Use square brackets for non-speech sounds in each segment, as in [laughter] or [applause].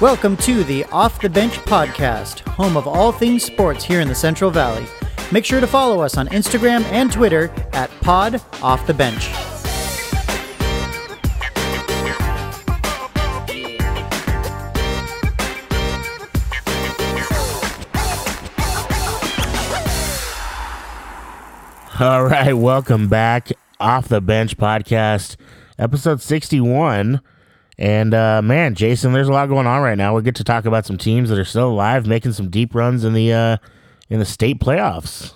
Welcome to the Off the Bench podcast, home of all things sports here in the Central Valley. Make sure to follow us on Instagram and Twitter at Pod Off the Bench. All right, welcome back. Off the Bench podcast, episode 61. And uh, man, Jason, there's a lot going on right now. We get to talk about some teams that are still alive, making some deep runs in the uh, in the state playoffs.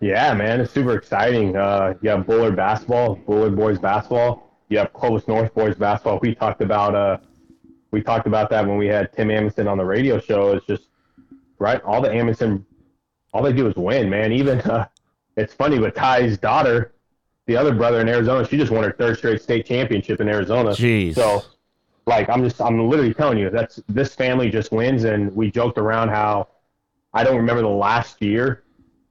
Yeah, man, it's super exciting. Uh, you have Bullard basketball, Bullard boys basketball. You have Clovis North boys basketball. We talked about uh, we talked about that when we had Tim Amundsen on the radio show. It's just right. All the Amundsen, all they do is win, man. Even [laughs] uh, it's funny, but Ty's daughter, the other brother in Arizona, she just won her third straight state championship in Arizona. Jeez. So, like, I'm just, I'm literally telling you, that's this family just wins. And we joked around how I don't remember the last year,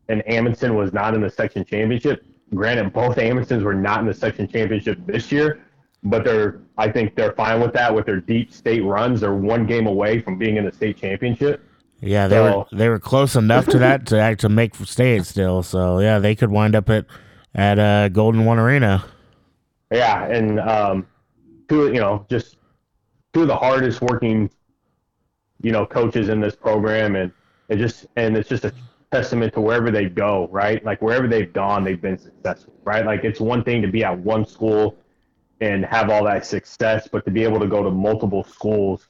and Amundsen was not in the section championship. Granted, both Amundsens were not in the section championship this year, but they're, I think they're fine with that with their deep state runs. They're one game away from being in the state championship. Yeah, they So- were they were close enough to that to act to make state still. So yeah, they could wind up at at uh, Golden One Arena. Yeah, and um, two, you know, just two of the hardest working, you know, coaches in this program, and it just and it's just a testament to wherever they go, right? Like wherever they've gone, they've been successful, right? Like it's one thing to be at one school and have all that success, but to be able to go to multiple schools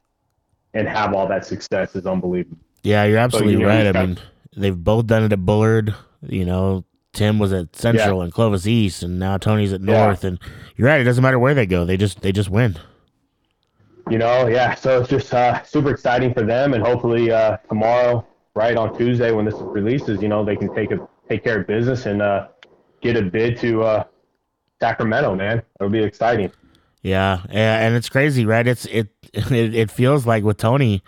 and have all that success is unbelievable. Yeah, you're absolutely you know, right. I mean, they've both done it at Bullard. You know, Tim was at Central and Clovis East, and now Tony's at Yeah. North. And you're right; it doesn't matter where they go; they just they just win. you know, yeah. So it's just uh, super exciting for them, and hopefully uh, tomorrow, right on Tuesday when this releases, you know, they can take a take care of business and uh, get a bid to uh, Sacramento. Man, it'll be exciting. Yeah, yeah, and it's crazy, right? It's it [laughs] it, it feels like with Tony,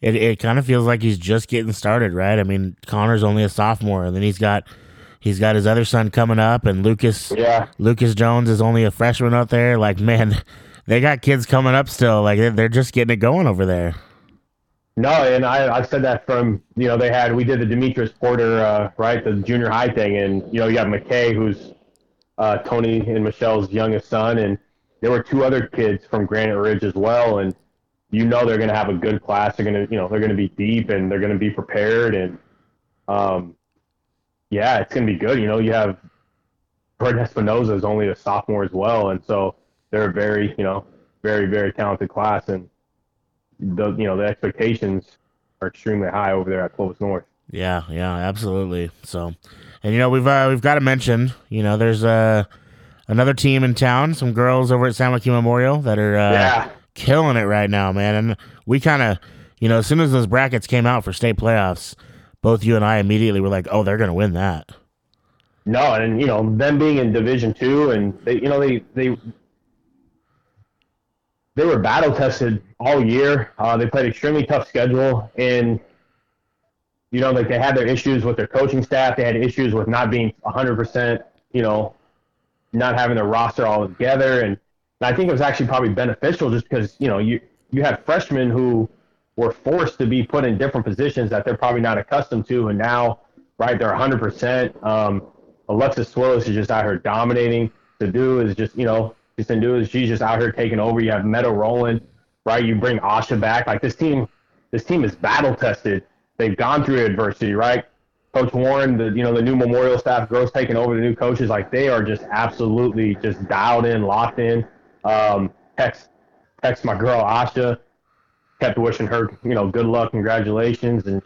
it it kind of feels like he's just getting started, right? I mean, Connor's only a sophomore, and then he's got he's got his other son coming up, and Lucas Yeah, Lucas Jones is only a freshman out there. Like, man, [laughs] they got kids coming up still. Like, they're, they're just getting it going over there. no, and I I've said that from you know they had we did the Demetrius Porter uh, right the junior high thing, and you know you have McKay who's uh, Tony and Michelle's youngest son, and there were two other kids from Granite Ridge as well, and you know they're going to have a good class. They're going to you know they're going to be deep and they're going to be prepared, and um, yeah, it's going to be good. You know, you have Jordan Espinoza is only a sophomore as well, and so they're a very you know very very talented class, and the you know the expectations are extremely high over there at Clovis North. Yeah, yeah, absolutely. So, and you know, we've uh, we've got to mention, you know, there's uh, another team in town, some girls over at San Joaquin Memorial that are uh, Yeah. killing it right now, man. And we kind of, you know, as soon as those brackets came out for state playoffs, both you and I immediately were like, oh, they're gonna win that. No, and you know them being in Division Two, and they, you know they they they were battle tested all year. Uh, they played extremely tough schedule, and you know like they had their issues with their coaching staff. They had issues with not being 100, percent you know, not having their roster all together, and, and I think it was actually probably beneficial just because you know you you had freshmen who were forced to be put in different positions that they're probably not accustomed to, and now right they're 100 percent. Um, Alexis Swillis is just out here dominating. Do is just, you know, do is she's just out here taking over. You have Meta Roland, right? You bring Asha back. Like this team, this team is battle tested. They've gone through adversity, right? Coach Warren, the you know the new Memorial staff, girls taking over the new coaches, like they are just absolutely just dialed in, locked in. Um, text text my girl Asha, kept wishing her you know good luck, congratulations, and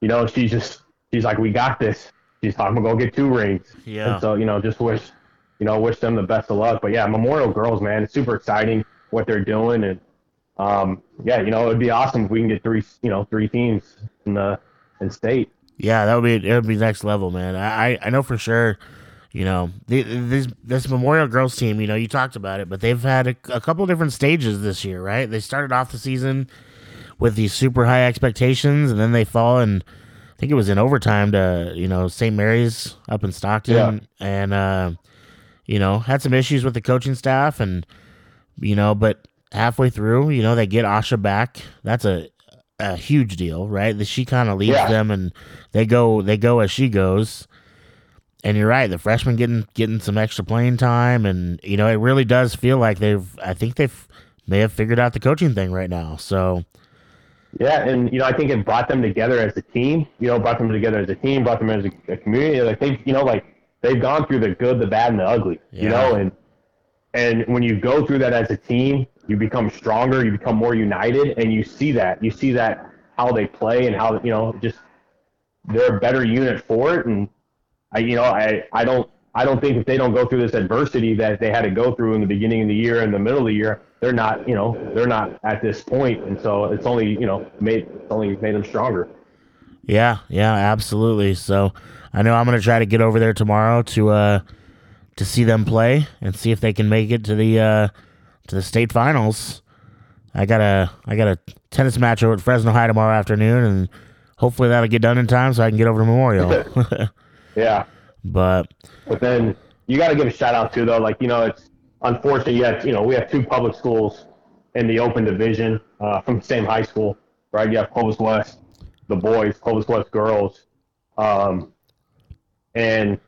you know she's just she's like we got this. She's talking about go get two rings. Yeah. And so, you know, just wish, you know, wish them the best of luck. But yeah, Memorial Girls, man, it's super exciting what they're doing. And, um, yeah, you know, it'd be awesome if we can get three, you know, three teams in the, in state. Yeah, that would be it would be next level, man. I- I know for sure. You know, this this Memorial Girls team. You know, you talked about it, but they've had a, a couple different stages this year, right? They started off the season with these super high expectations, and then they fall and I think it was in overtime to you know St. Mary's up in Stockton, Yeah. and uh, you know had some issues with the coaching staff, and you know, but halfway through, you know, they get Asha back. That's a a huge deal, right? That she kind of leads Yeah. them, and they go they go as she goes. And you're right, the freshmen getting getting some extra playing time, and you know, it really does feel like they've. I think they've may have figured out the coaching thing right now. So Yeah, and you know, I think it brought them together as a team. You know, brought them together as a team, brought them as a, a community. Like they, you know, like they've gone through the good, the bad, and the ugly. Yeah. You know, and and when you go through that as a team, you become stronger, you become more united, and you see that. You see that how they play and how you know just they're a better unit for it. And I, you know, I I don't I don't think if they don't go through this adversity that they had to go through in the beginning of the year and the middle of the year, they're not, you know, they're not at this point, and so it's only, you know, made it's only made them stronger. Yeah, yeah, absolutely. So I know I'm gonna try to get over there tomorrow to uh to see them play and see if they can make it to the uh to the state finals. I got a I got a tennis match over at Fresno High tomorrow afternoon and hopefully that'll get done in time so I can get over to Memorial. [laughs] [laughs] Yeah, but but then you got to give a shout out too, though. Like you know, it's unfortunate. You have, you know, we have two public schools in the open division uh, from the same high school, right? You have Clovis West, the boys, Clovis West girls, um, and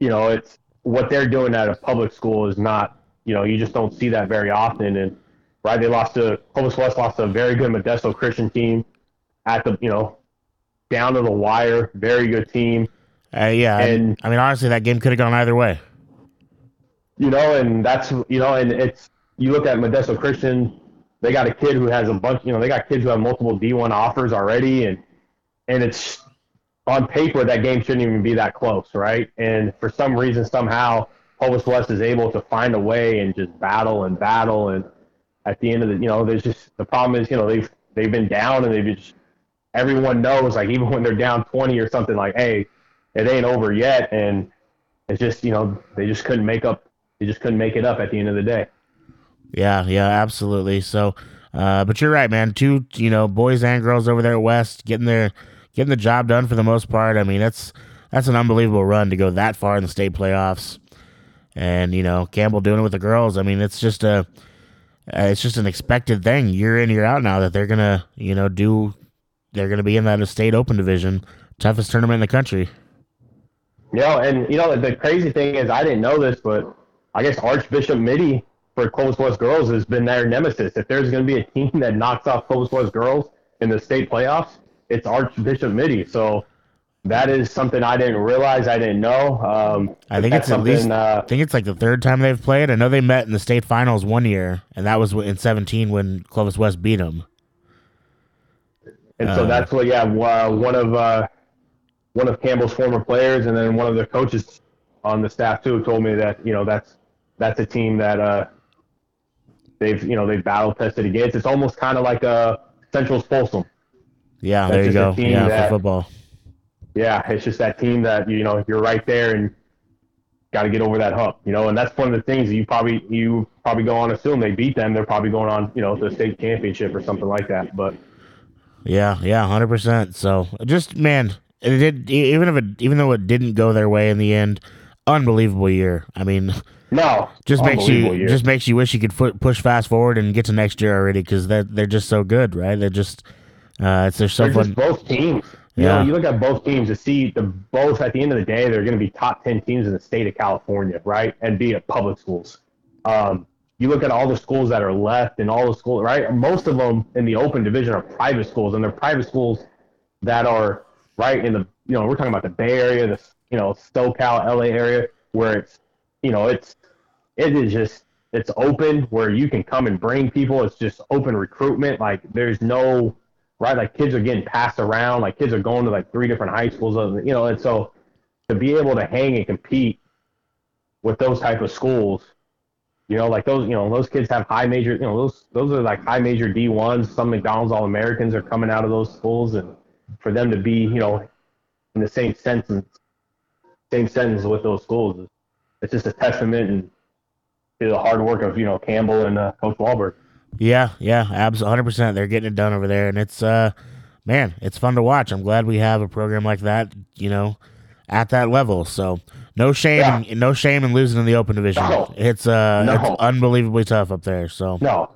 you know, it's what they're doing at a public school is not, you know, you just don't see that very often. And right, they lost to Clovis West lost a very good Modesto Christian team at the, you know, down to the wire, very good team. Uh, yeah, I- And- I mean honestly that game could have gone either way. you know, and that's you know, and it's you look at Modesto Christian, they got a kid who has a bunch, you know, they got kids who have multiple D1 offers already, and and it's on paper that game shouldn't even be that close, right? And for some reason, somehow, Clovis West is able to find a way and just battle and battle, and at the end of the, you know, there's just the problem is, you know, they've they've been down and they've just everyone knows, like even when they're down 20 or something, like, hey, it ain't over yet, and it's just you know they just couldn't make up they just couldn't make it up at the end of the day. Yeah, yeah, absolutely. So, uh, but you're right, man. Two, you know, boys and girls over there West getting their getting the job done for the most part. I mean, that's that's an unbelievable run to go that far in the state playoffs, and you know, Campbell doing it with the girls. I mean, it's just a uh, it's just an expected thing year in year out now that they're gonna you know do they're gonna be in that state open division, toughest tournament in the country. Know, and you know the crazy thing is I didn't know this, but I guess Archbishop Mitty for Clovis West girls has been their nemesis. If there's going to be a team that knocks off Clovis West girls in the state playoffs, it's Archbishop Mitty. So that is something I didn't realize. I didn't know. Um, I think it's at least uh, I think it's like the third time they've played. I know they met in the state finals one year, and that was in 17 when Clovis West beat them. And so Uh, that's what, yeah, one of uh, one of Campbell's former players, and then one of the coaches on the staff too, told me that you know that's that's a team that uh, they've you know they've battle tested against. It's almost kind of like a Central's Folsom. Yeah, That's there you go. Yeah, that- for football. Yeah, it's just that team that you know you're right there and got to get over that hump. You know, and that's one of the things that you probably you probably go on to assume they beat them. They're probably going on you know the state championship or something like that. But Yeah, yeah, hundred percent. So just man, it did even if it even though it didn't go their way in the end, unbelievable year. I mean, [laughs] no, just makes you year. just makes you wish you could foot, push fast forward and get to next year already because they're they're just so good, right? They're just uh, it's they're so They're just fun. both teams. You Yeah. know, you look at both teams to see the both at the end of the day, they're going to be top ten teams in the state of California, right? And be at public schools. Um, you look at all the schools that are left and all the schools, right? Most of them in the open division are private schools, and they're private schools that are right in the you know we're talking about the Bay Area, the you know SoCal, LA area, where it's you know it's it is just it's open where you can come and bring people. It's just open recruitment. Like there's no right? Like kids are getting passed around. Like kids are going to like three different high schools, uh, you know. And so to be able to hang and compete with those type of schools, you know, like those, you know, those kids have high major, you know, those those are like high major D ones. Some McDonald's All Americans are coming out of those schools, and for them to be, you know, in the same sentence, same sentence with those schools, it's just a testament and to the hard work of you know Campbell and uh, Coach Walberg. Yeah, yeah, absolutely, hundred percent. They're getting it done over there, and it's uh, man, it's fun to watch. I'm glad we have a program like that, you know, at that level. So no shame, Yeah. no shame in losing in the open division. No. It's uh, No. it's unbelievably tough up there. So No,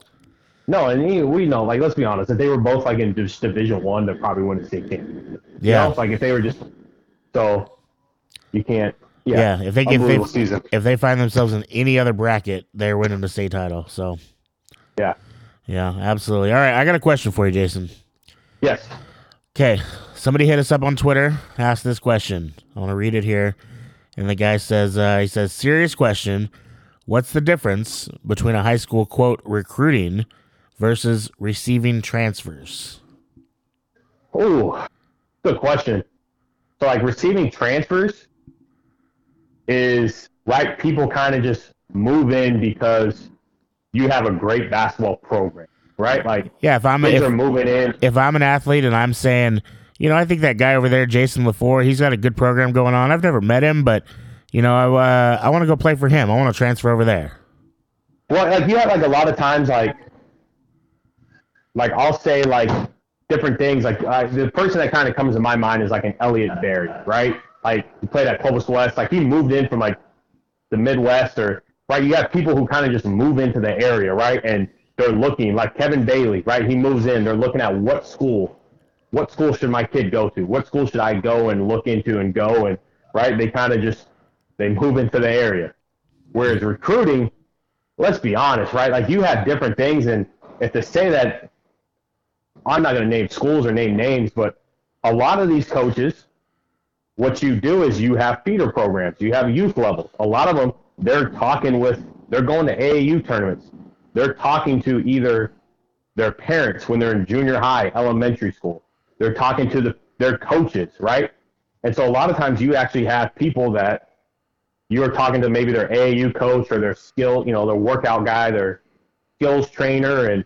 No, and we know, like, let's be honest, if they were both like in just Division One, they probably wouldn't stay champion. Yeah. You know? like if they were just so you can't. Yeah, Yeah, if they if they, season. if they find themselves in any other bracket, they're winning the state title. So Yeah. yeah, absolutely. All right, I got a question for you, Jason. Yes. Okay, somebody hit us up on Twitter, asked this question. I want to read it here, and the guy says, uh, he says, serious question. What's the difference between a high school quote recruiting versus receiving transfers? Oh, good question. So, like receiving transfers is like People kind of just move in because you have a great basketball program, right? Like Yeah, if I'm if, moving in. if I'm an athlete and I'm saying, you know, I think that guy over there, Jason LaFour, he's got a good program going on. I've never met him, but you know, I uh, I want to go play for him. I want to transfer over there. Well, like you have like a lot of times, like, like I'll say like different things. Like uh, the person that kind of comes to my mind is like an Elliot Berry, right? Like he played at Clovis West. Like he moved in from like the Midwest, or right? You got people who kind of just move into the area, right? And they're looking like Kevin Bailey, right? He moves in. They're looking at what school, what school should my kid go to? What school should I go and look into and go and right? They kind of just they move into the area. Whereas recruiting, let's be honest, right? Like you have different things, and if to say that, I'm not going to name schools or name names, but a lot of these coaches, what you do is you have feeder programs, you have youth levels. A lot of them, they're talking with, they're going to AAU tournaments. They're talking to either their parents when they're in junior high, elementary school. They're talking to the their coaches, right? And so a lot of times you actually have people that you are talking to maybe their AAU coach or their skill, you know, their workout guy, their skills trainer, and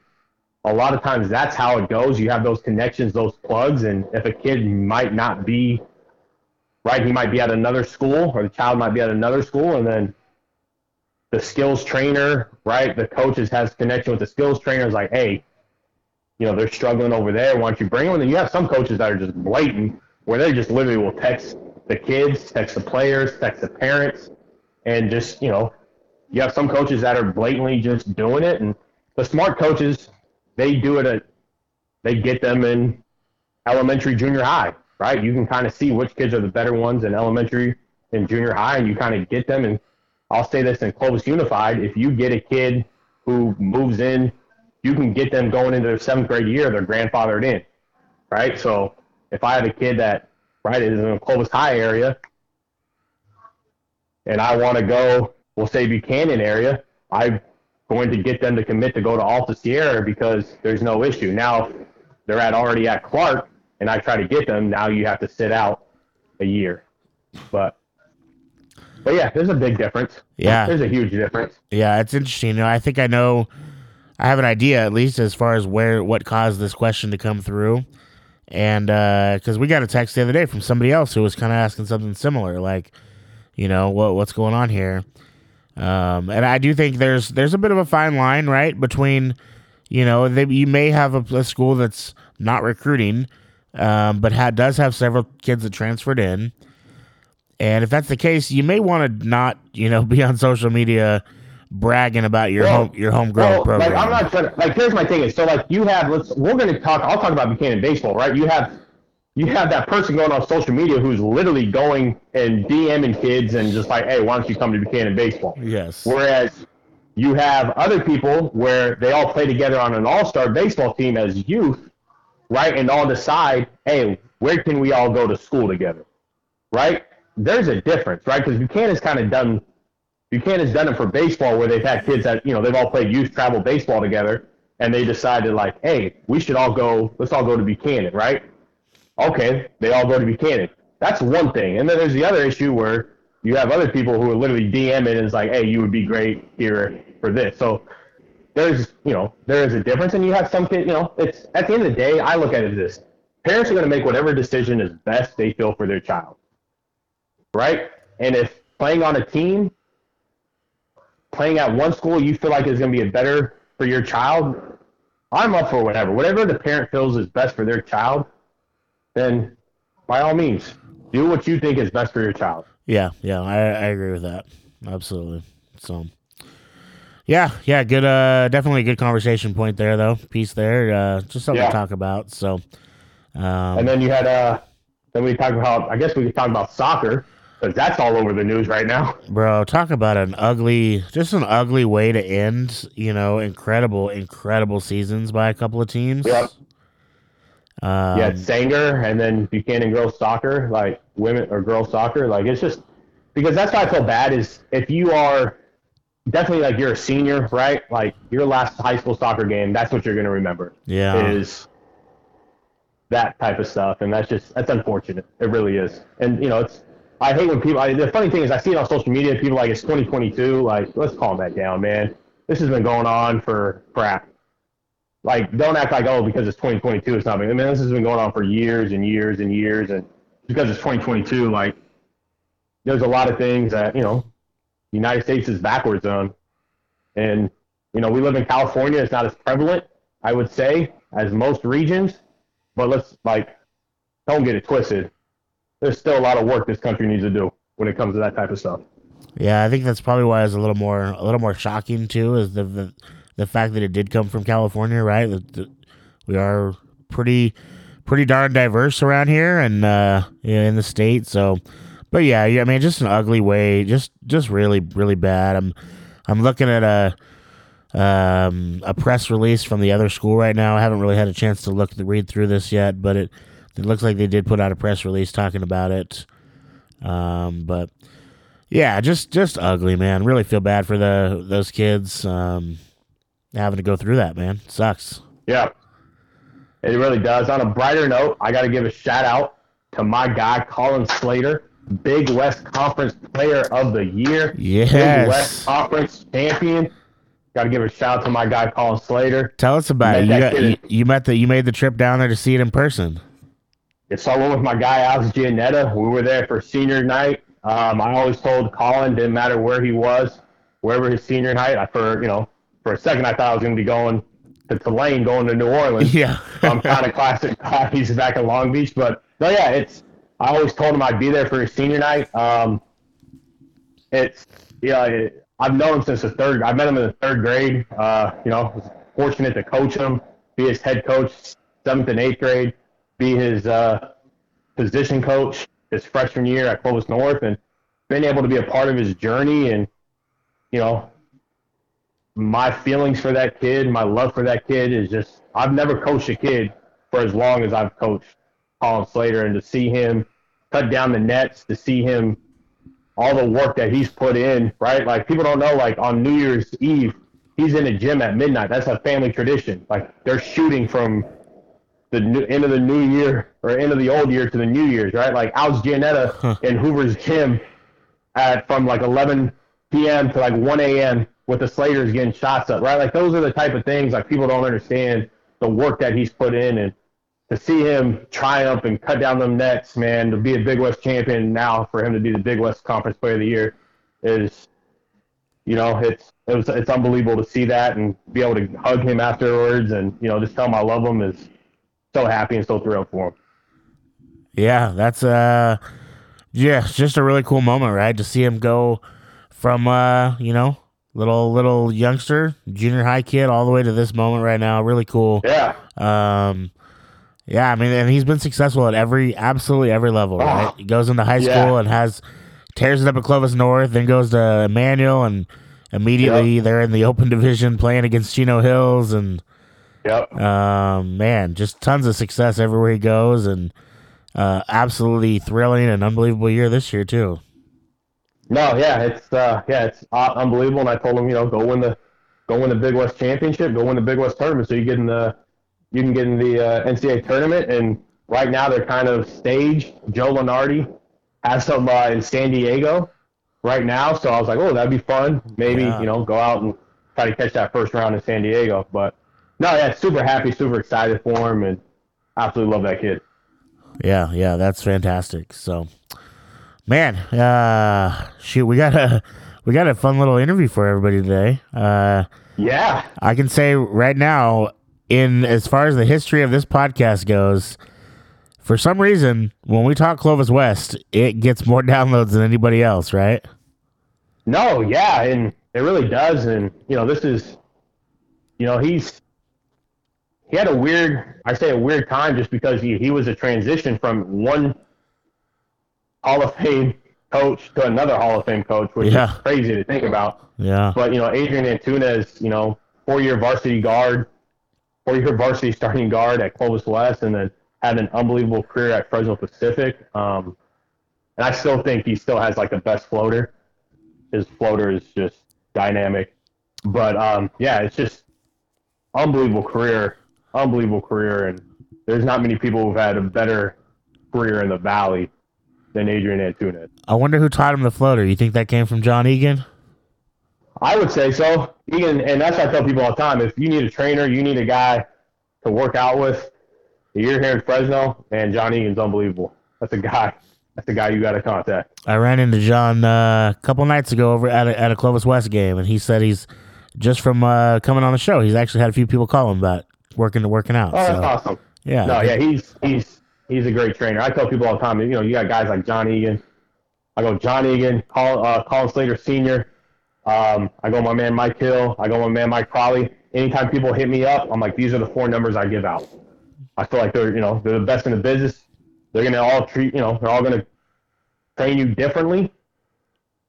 a lot of times that's how it goes. You have those connections, those plugs, and if a kid might not be right, he might be at another school, or the child might be at another school, and then the skills trainer, right, the coaches has connection with the skills trainer. Is like, hey, you know, they're struggling over there. Why don't you bring them? And then you have some coaches that are just blatant, where they just literally will text the kids, text the players, text the parents, and just you know, you have some coaches that are blatantly just doing it, and the smart coaches they do it at they get them in elementary, junior high, right? You can kind of see which kids are the better ones in elementary and junior high, and you kind of get them. And I'll say this in Clovis Unified: if you get a kid who moves in, you can get them going into their seventh grade year. They're grandfathered in, right? So if I have a kid that right is in the Clovis High area, and I want to go, we'll say Buchanan area, I'm going to get them to commit to go to Alta Sierra because there's no issue. Now, they're at already at Clark, and I try to get them. Now you have to sit out a year, but but yeah, there's a big difference. Yeah. there's a huge difference. Yeah, it's interesting. You know, I think I know. I have an idea at least as far as where what caused this question to come through, and uh, because we got a text the other day from somebody else who was kind of asking something similar, like, you know, what what's going on here. Um, and I do think there's there's a bit of a fine line, right, between, you know, they, you may have a, a school that's not recruiting, um, but ha- does have several kids that transferred in. And if that's the case, you may want to not, you know, [laughs] be on social media bragging about your Well, home your homegrown Well, program. like I'm not trying to, like here's my thing is so like you have let's we're gonna talk I'll talk about Buchanan baseball, right? You have you have that person going on social media who's literally going and DMing kids and just like, hey, why don't you come to Buchanan baseball? yes. Whereas you have other people where they all play together on an all-star baseball team as youth, right? And all decide, hey, where can we all go to school together, right? There's a difference, right? Because Buchanan's kind of done, Buchanan's done it for baseball where they've had kids that you know they've all played youth travel baseball together, and they decided like, hey, we should all go, let's all go to Buchanan, right? Okay, they all go to Buchanan. That's one thing, and then there's the other issue where you have other people who are literally DMing and it's like, hey, you would be great here for this. So there's, you know, there is a difference, and you have some kids, you know, it's at the end of the day, I look at it as this: parents are going to make whatever decision is best they feel for their child, right? And if playing on a team, playing at one school, you feel like is going to be a better for your child, I'm up for whatever. Whatever the parent feels is best for their child, then by all means, do what you think is best for your child. Yeah, yeah, I, I agree with that. Absolutely. So, Yeah, yeah, good. Uh, definitely a good conversation point there, though. Piece there, uh, just something Yeah. to talk about. So, um And then you had uh, then we talked about. I guess we could talk about soccer because that's all over the news right now. [laughs] bro, talk about an ugly, just an ugly way to end. You know, incredible, incredible seasons by a couple of teams. Yep. Um, had Sanger and then Buchanan girls soccer, like women or girls soccer. Like it's just because that's why I feel bad is if you are definitely like you're a senior, right? Like your last high school soccer game, that's what you're gonna remember yeah, is that type of stuff, and that's just that's unfortunate. It really is, and you know it's. I hate when people. I, the funny thing is, I see it on social media. People like it's 2022. Like, let's calm that down, man. This has been going on for crap. Like, don't act like oh because it's 2022 or something. I mean, this has been going on for years and years and years, and because it's 2022, like, there's a lot of things that you know, the United States is backwards on, and you know, we live in California. It's not as prevalent, I would say, as most regions. But let's like, don't get it twisted. There's still a lot of work this country needs to do when it comes to that type of stuff. yeah. I think that's probably why it's a little more, a little more shocking too, is the the, the fact that it did come from California, right? That, that we are pretty, pretty darn diverse around here, and uh, in the state. So, but yeah, yeah. I mean, just an ugly way, just, just really, really bad. I'm, I'm looking at a. um, a press release from the other school right now. I haven't really had a chance to look read through this yet, but it it looks like they did put out a press release talking about it. Um, but yeah, just just ugly, man. Really feel bad for the those kids um, having to go through that, man. Sucks. Yeah, it really does. On a brighter note, I got to give a shout out to my guy Colin Slater, Big West Conference Player of the Year, Big West Conference champion. Got to give a shout out to my guy Colin Slater. Tell us about it. You, got, you, you met the you made the trip down there to see it in person. It's I went with my guy Alex Gianetta. We were there for senior night. Um, I always told Colin didn't matter where he was, wherever his senior night. I for you know for a second I thought I was going to be going to Tulane, going to New Orleans. Yeah. I'm kind of [laughs] classic. He's back in Long Beach, but no, yeah, it's. I always told him I'd be there for his senior night. Um, it's yeah, it, I've known him since the third. I met him in the third grade. Uh, you know, was fortunate to coach him, be his head coach seventh and eighth grade, be his uh, position coach his freshman year at Clovis North, and been able to be a part of his journey and you know my feelings for that kid, my love for that kid is just I've never coached a kid for as long as I've coached Colin Slater and to see him cut down the nets, to see him all the work that he's put in, right? Like people don't know like on New Year's Eve, he's in the gym at midnight. That's a family tradition. Like they're shooting from the new, end of the new year or end of the old year to the new year's, right? Like Al's Gianetta in Hoover's gym at from like 11 p.m. to like 1 a.m. with the Slaters getting shots up, right? Like those are the type of things like people don't understand the work that he's put in and to see him triumph and cut down them nets, man, to be a Big West champion now for him to be the Big West Conference Player of the Year is, you know, it's it was it's unbelievable to see that and be able to hug him afterwards and you know just tell him I love him is so happy and so thrilled for him. Yeah, that's uh yeah, just a really cool moment, right? To see him go from uh, you know, little little youngster, junior high kid all the way to this moment right now. Really cool. Yeah, Um yeah, I mean and he's been successful at every absolutely every level, right? He goes into high Ah. Yeah. school and has tears it up at Clovis North, then goes to Emmanuel and immediately they're in the open division playing against Chino Hills and yep. um, man, just tons of success everywhere he goes, and uh, absolutely thrilling and unbelievable year this year too. No, yeah, it's uh, yeah, it's uh, unbelievable. And I told him, you know, go win the go win the Big West championship, go win the Big West tournament, so you get in the you can get in the uh, NCAA tournament. And right now they're kind of staged. Joe Lunardi has some uh, in San Diego right now, so I was like, oh, that'd be fun. Maybe Yeah. you know, go out and try to catch that first round in San Diego. But no, yeah, super happy, super excited for him, and absolutely love that kid. Yeah, yeah, that's fantastic. So, man, uh, shoot, we got a [laughs] we got a fun little interview for everybody today. Uh, Yeah, I can say right now, in as far as the history of this podcast goes, for some reason, when we talk Clovis West, it gets more [laughs] downloads than anybody else, right? No, yeah, and It really does, and you know, this is, you know, he's he had a weird, I say a weird time, just because he he was a transition from one Hall of Fame coach to another Hall of Fame coach, which Yeah. is crazy to think about. Yeah. But you know, Adrian Antunez, you know, four-year varsity guard, four-year varsity starting guard at Clovis West, and then had an unbelievable career at Fresno Pacific. Um, and I still think he still has like the best floater. His floater is just dynamic. But um, yeah, it's just unbelievable career, unbelievable career, and there's not many people who've had a better career in the Valley than Adrian Antunez. I wonder who taught him the floater. You think that came from John Egan? I would say so. Egan, and that's what I tell people all the time. If you need a trainer, you need a guy to work out with. You're here in Fresno, and John Egan's unbelievable. That's a guy. That's a guy you got to contact. I ran into John uh, a couple nights ago over at a, at a Clovis West game, and he said he's just from uh, coming on the show. He's actually had a few people call him about working to working out. Oh, that's awesome. yeah, No, yeah, he's he's he's a great trainer. I tell people all the time. You know, you got guys like John Egan. I go John Egan, Colin, uh, Colin Slater Senior. Um, I go my man Mike Hill. I go my man Mike Crowley. Anytime people hit me up, I'm like, these are the four numbers I give out. I feel like they're you know they're the best in the business. They're gonna all treat you know they're all gonna train you differently,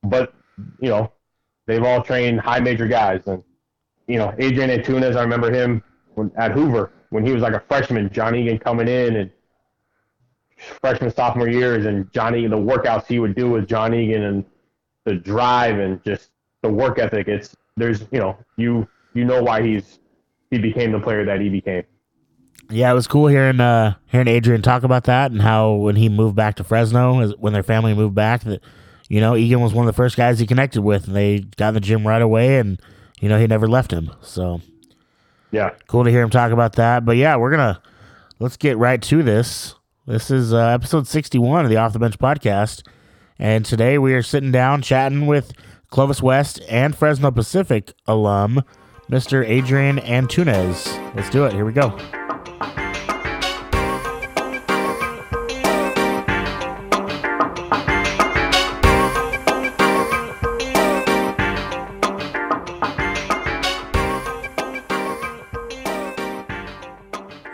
but you know they've all trained high major guys and you know Adrian Antunez. I remember him when, at Hoover when he was like a freshman. John Egan coming in and freshman sophomore years and Johnny the workouts he would do with John Egan and the drive and just the work ethic. It's there's you know you you know why he's he became the player that he became. yeah. It was cool hearing uh, hearing Adrian talk about that and how when he moved back to Fresno, when their family moved back, that you know Egan was one of the first guys he connected with, and they got in the gym right away, and you know he never left him. So Yeah. cool to hear him talk about that. But yeah, we're gonna let's get right to this. This is uh, episode sixty-one of the Off the Bench podcast, and today we are sitting down chatting with Clovis West and Fresno Pacific alum, Mr. Adrian Antunez. Let's do it. Here we go.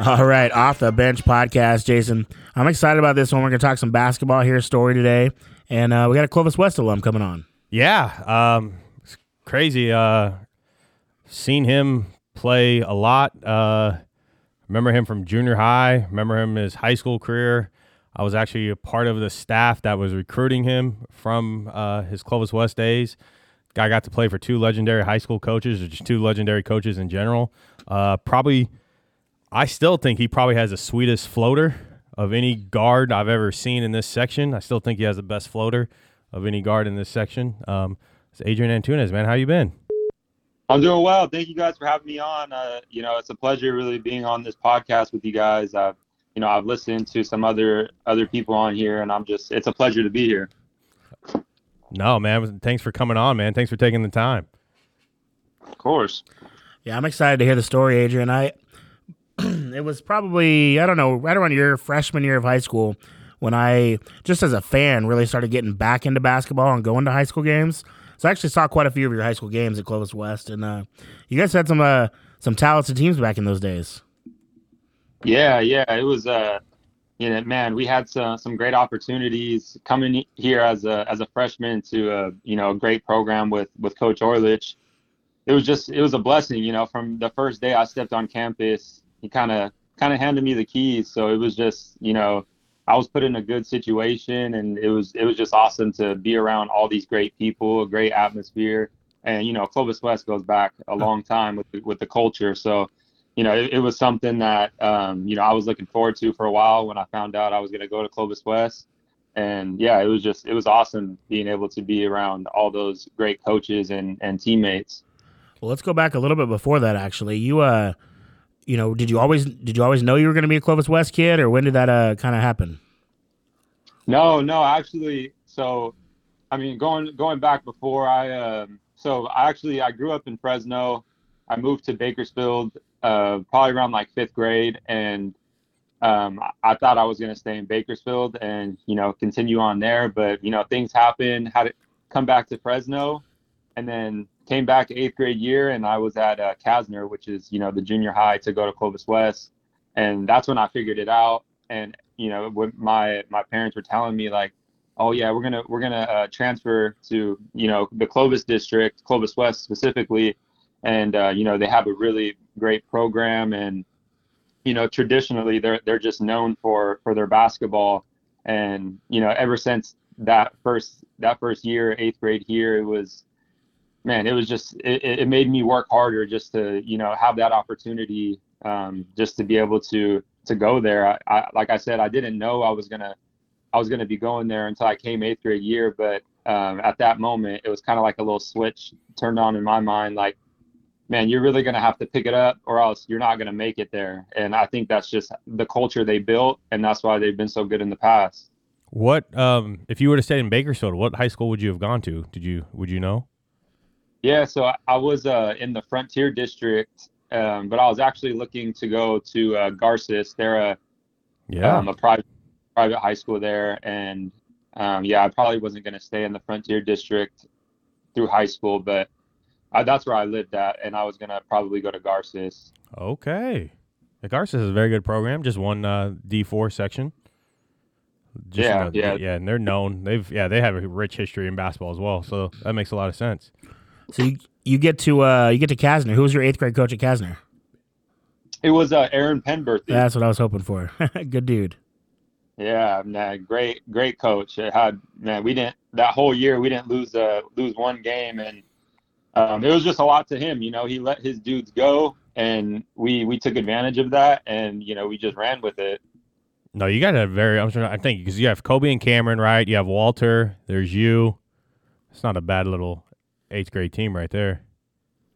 All right, off the bench podcast, Jason. I'm excited about this one. We're gonna talk some basketball here, story today, and uh, we got a Clovis West alum coming on. Yeah, um, it's crazy. Uh, seen him play a lot. Uh, remember him from junior high. Remember him in his high school career. I was actually a part of the staff that was recruiting him from uh, his Clovis West days. Guy got to play for two legendary high school coaches, or just two legendary coaches in general. Uh, probably, I still think he probably has the sweetest floater of any guard I've ever seen in this section. I still think he has the best floater of any guard in this section. Um, it's Adrian Antunez, man. How you been? I'm doing well. Thank you guys for having me on. Uh, you know, it's a pleasure really being on this podcast with you guys. I've, you know, I've listened to some other other people on here, and I'm just, it's a pleasure to be here. No, man. Thanks for coming on, man. Thanks for taking the time. Of course. Yeah, I'm excited to hear the story, Adrian. I [clears throat] it was probably I don't know right around your freshman year of high school when I just as a fan really started getting back into basketball and going to high school games. So I actually saw quite a few of your high school games at Clovis West, and uh, you guys had some uh, some talented teams back in those days. Yeah, yeah. It was, uh, you know, man, we had some some great opportunities coming here as a as a freshman to a you know a great program with with Coach Orlich. It was just it was a blessing, you know. From the first day I stepped on campus, he kind of kind of handed me the keys. So it was just you know I was put in a good situation, and it was it was just awesome to be around all these great people, a great atmosphere, and you know Clovis West goes back a long time with the, with the culture. So you know, it, it was something that um, you know I was looking forward to for a while when I found out I was going to go to Clovis West, and yeah, it was just it was awesome being able to be around all those great coaches and and teammates. Well, let's go back a little bit before that. Actually, you uh, you know, did you always did you always know you were going to be a Clovis West kid, or when did that uh kind of happen? No, no, actually, so I mean, going going back before I um, so I actually I grew up in Fresno. I moved to Bakersfield uh, probably around like fifth grade, and um, I, thought I was going to stay in Bakersfield and you know continue on there. But you know things happened. Had to come back to Fresno, and then came back eighth grade year, and I was at uh, Kastner, which is you know the junior high to go to Clovis West, and that's when I figured it out. And you know, when my my parents were telling me like, oh yeah, we're gonna we're gonna uh, transfer to you know the Clovis district, Clovis West specifically, and uh, you know they have a really great program, and you know traditionally they're they're just known for for their basketball, and you know ever since that first that first year, eighth grade here, it was man, it was just it, it made me work harder just to you know have that opportunity, um, just to be able to to go there. I, I, like I said, I didn't know I was gonna I was gonna be going there until I came eighth grade year, but um, at that moment, it was kind of like a little switch turned on in my mind, like. Man, you're really gonna have to pick it up, or else you're not gonna make it there. And I think that's just the culture they built, and that's why they've been so good in the past. What um if you were to stay in Bakersfield, what high school would you have gone to? Did you would you know? Yeah, so I, I was uh, in the Frontier District, um, but I was actually looking to go to uh, Garces. They're a Yeah. um, a private private high school there, and um, yeah, I probably wasn't going to stay in the Frontier District through high school, but I, that's where I lived at, and I was going to probably go to Garces. okay. The Garces is a very good program. Just one uh, D four section. Just, Yeah, yeah. yeah, and they're known. They've yeah, they have a rich history in basketball as well. So that makes a lot of sense. So you, you get to uh you get to Kastner. Who was your eighth grade coach at Kastner? It was uh, Aaron Penberthy. That's what I was hoping for. [laughs] Good dude. Yeah, man, great, great coach. It had man, we didn't that whole year we didn't lose uh lose one game, and um, it was just a lot to him. You know, he let his dudes go, and we we took advantage of that, and you know we just ran with it. No, you got a very. I'm trying. I think because you have Kobe and Cameron, right? You have Walter. There's you. It's not a bad little eighth grade team right there.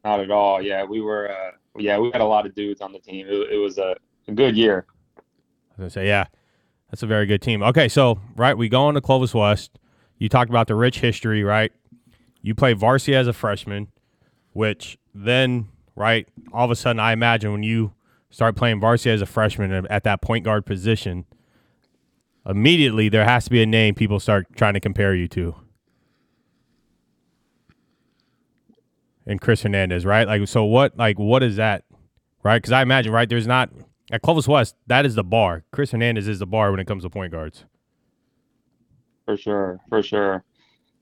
Not at all. Yeah, we were. Uh, yeah, we had a lot of dudes on the team. It, it was a, a good year. I was gonna say, yeah, that's a very good team. Okay, so right, we go into Clovis West. You talked about the rich history, right? You play varsity as a freshman, which then, right, all of a sudden, I imagine when you start playing varsity as a freshman at that point guard position, immediately there has to be a name people start trying to compare you to. And Chris Hernandez, right? Like, so what? Like, what is that, right? Because I imagine, right? There's not at Clovis West. That is the bar. Chris Hernandez is the bar when it comes to point guards. For sure, for sure.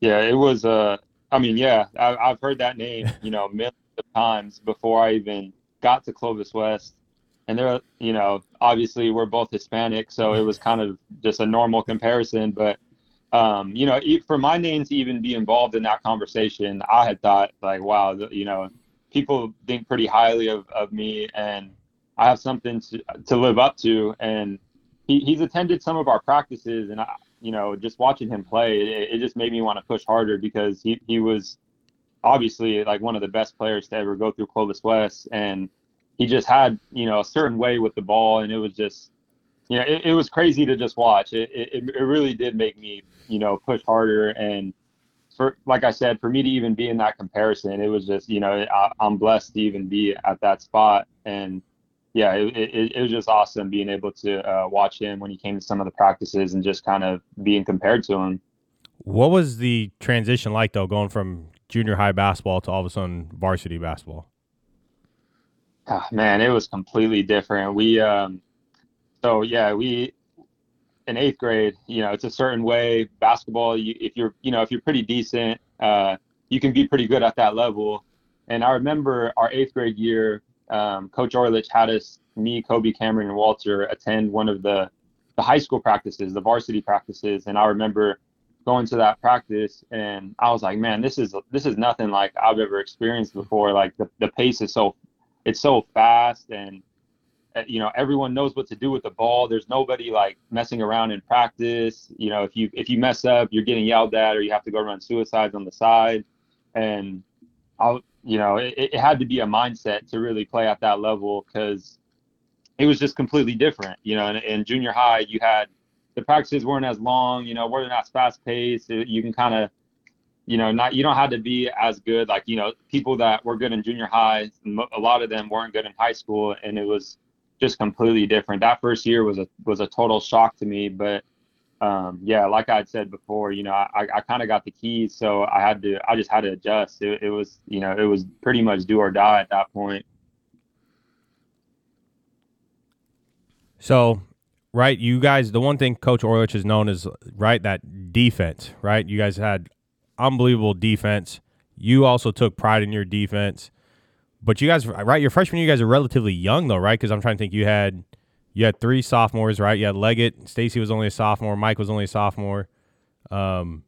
Yeah, it was. Uh, I mean, yeah, I, I've heard that name, [laughs] you know, millions of times before I even got to Clovis West. And they're, you know, obviously we're both Hispanic, so it was kind of just a normal comparison. But, um, you know, for my name to even be involved in that conversation, I had thought like, wow, you know, people think pretty highly of, of me, and I have something to, to live up to. And he, he's attended some of our practices, and I, you know, just watching him play, it, it just made me want to push harder because he, he was obviously like one of the best players to ever go through Clovis West. And he just had, you know, a certain way with the ball. And it was just, you know, it, it was crazy to just watch. It, it, it really did make me, you know, push harder. And for, like I said, for me to even be in that comparison, it was just, you know, I, I'm blessed to even be at that spot. And, yeah, it, it, it was just awesome being able to uh, watch him when he came to some of the practices and just kind of being compared to him. What was the transition like though, going from junior high basketball to all of a sudden varsity basketball? Ah, man, it was completely different. We, um, so yeah, we in eighth grade, you know, it's a certain way. Basketball, you, if you're, you know, if you're pretty decent, uh, you can be pretty good at that level. And I remember our eighth grade year, um, Coach Orlich had us, me, Kobe, Cameron, and Walter attend one of the the high school practices, the varsity practices, and I remember going to that practice and I was like, man, this is this is nothing like I've ever experienced before. Like the, the pace is so it's so fast and Uh, you know everyone knows what to do with the ball. There's nobody like messing around in practice. You know, if you if you mess up, you're getting yelled at or you have to go run suicides on the side. And I you know, it, it had to be a mindset to really play at that level because it was just completely different. You know, in, in junior high, you had the practices weren't as long. You know, weren't as fast paced. You can kind of, you know, not you don't have to be as good. Like you know, people that were good in junior high, a lot of them weren't good in high school, and it was just completely different. That first year was a was a total shock to me, but um, yeah, like I had said before, you know, I, I kind of got the keys, so I had to, I just had to adjust. It, it was, you know, it was pretty much do or die at that point. So, right, you guys, the one thing Coach Orlich is known as, right, that defense, right? You guys had unbelievable defense. You also took pride in your defense. But you guys, right, your freshman year, you guys are relatively young, though, right? Because I'm trying to think you had you had three sophomores, right? You had Leggett, Stacy was only a sophomore, Mike was only a sophomore. Um,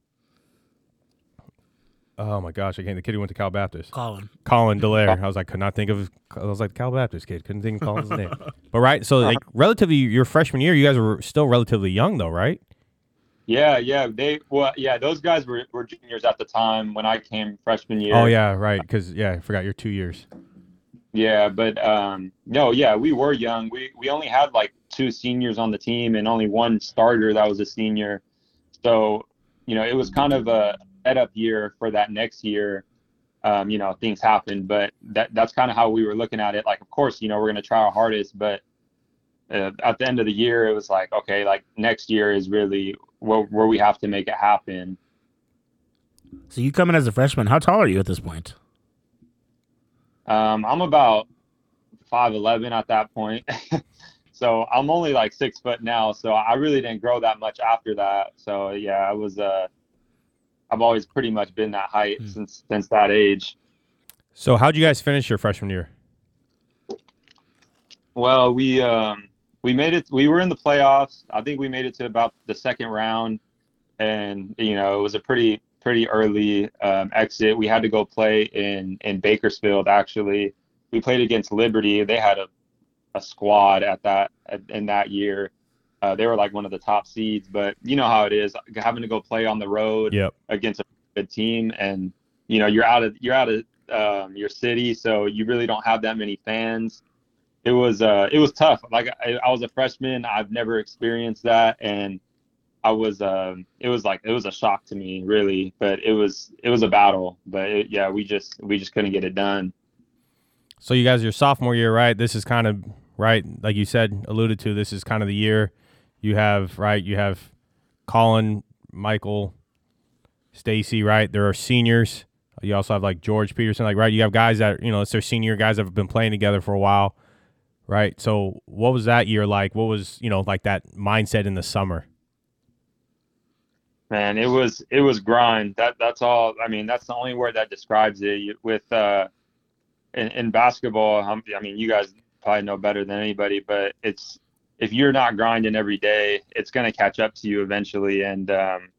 oh my gosh, I can't. The kid who went to Cal Baptist, Colin. Colin Delaire. I was like, could not think of. I was like Cal Baptist kid, couldn't think of Colin's name. [laughs] But right, so like relatively, your freshman year, you guys were still relatively young, though, right? Yeah, yeah, they well, yeah, those guys were, were juniors at the time when I came freshman year. Oh yeah, right. Because yeah, I forgot you're two years. Yeah, but um, no, yeah, we were young. We we only had like two seniors on the team and only one starter that was a senior. So, you know, it was kind of a setup year for that next year. Um, you know, things happened, but that that's kind of how we were looking at it. Like, of course, you know, we're gonna try our hardest, but uh, at the end of the year, it was like, okay, like next year is really where, where we have to make it happen. So you come in as a freshman. How tall are you at this point? Um, I'm about five eleven at that point, [laughs] so I'm only like six foot now. So I really didn't grow that much after that. So yeah, I was uh, I've always pretty much been that height Hmm. since since that age. So how'd you guys finish your freshman year? Well, we um, we made it. We were in the playoffs. I think we made it to about the second round, and you know it was a pretty pretty early um, exit. We had to go play in in Bakersfield. Actually, we played against Liberty. They had a a squad at that at, in that year. Uh, they were like one of the top seeds, but you know how it is having to go play on the road Yep. against a good team, and you know you're out of you're out of um, your city, so you really don't have that many fans it was uh it was tough like I, I was a freshman i've never experienced that and i was um it was like it was a shock to me really but it was it was a battle but it, yeah we just we just couldn't get it done So you guys, your sophomore year, right? This is kind of right, like you said, alluded to. This is kind of the year you have right. You have Colin, Michael, Stacy, right? There are seniors. You also have like George Peterson, like right. You have guys that you know it's their senior guys that have been playing together for a while, right? So what was that year like? What was you know like that mindset in the summer? man it was it was grind that that's all i mean that's the only word that describes it with uh in, in basketball i mean you guys probably know better than anybody but it's if you're not grinding every day it's going to catch up to you eventually and um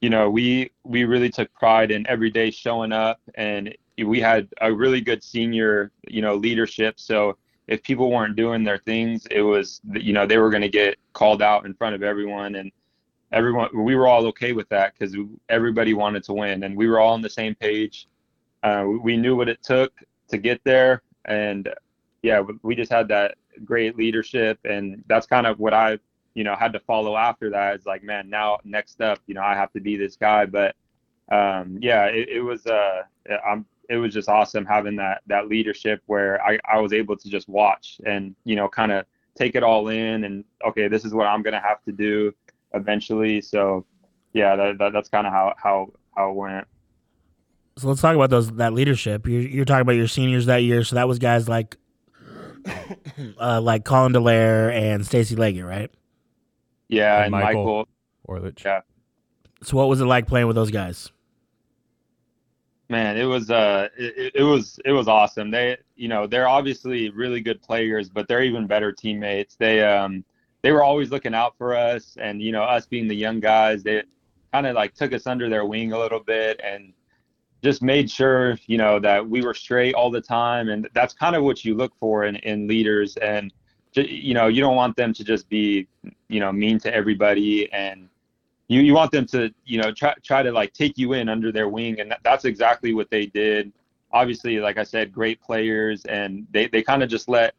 you know we we really took pride in every day showing up and we had a really good senior you know leadership so if people weren't doing their things it was you know they were going to get called out in front of everyone and everyone we were all okay with that because everybody wanted to win and we were all on the same page. Uh, we- knew what it took to get there and yeah we- we just had that great leadership and that's kind of what i you know had to follow after that it's like man now next up you know i have to be this guy but um, yeah it, it was uh i'm it was just awesome having that that leadership where i i was able to just watch and you know kind of take it all in and okay this is what i'm gonna have to do eventually. So yeah, that, that that's kind of how how how it went. So let's talk about those that leadership. You're, you're talking about your seniors that year. So that was guys like, [coughs] uh, like Colin Delaire and Stacy Leggett, right? Yeah, And and, Michael. Michael. Orlich. Yeah. So what was it like playing with those guys? Man, it was uh it, it was it was awesome. They you know, they're obviously really good players, but they're even better teammates. They um they were always looking out for us and you know, us being the young guys, they kind of like took us under their wing a little bit and just made sure, you know, that we were straight all the time and that's kind of what you look for in in leaders and you know, you don't want them to just be, you know, mean to everybody and you you want them to you know try try to like take you in under their wing and that, that's exactly what they did. Obviously like i said great players and they they kind of just let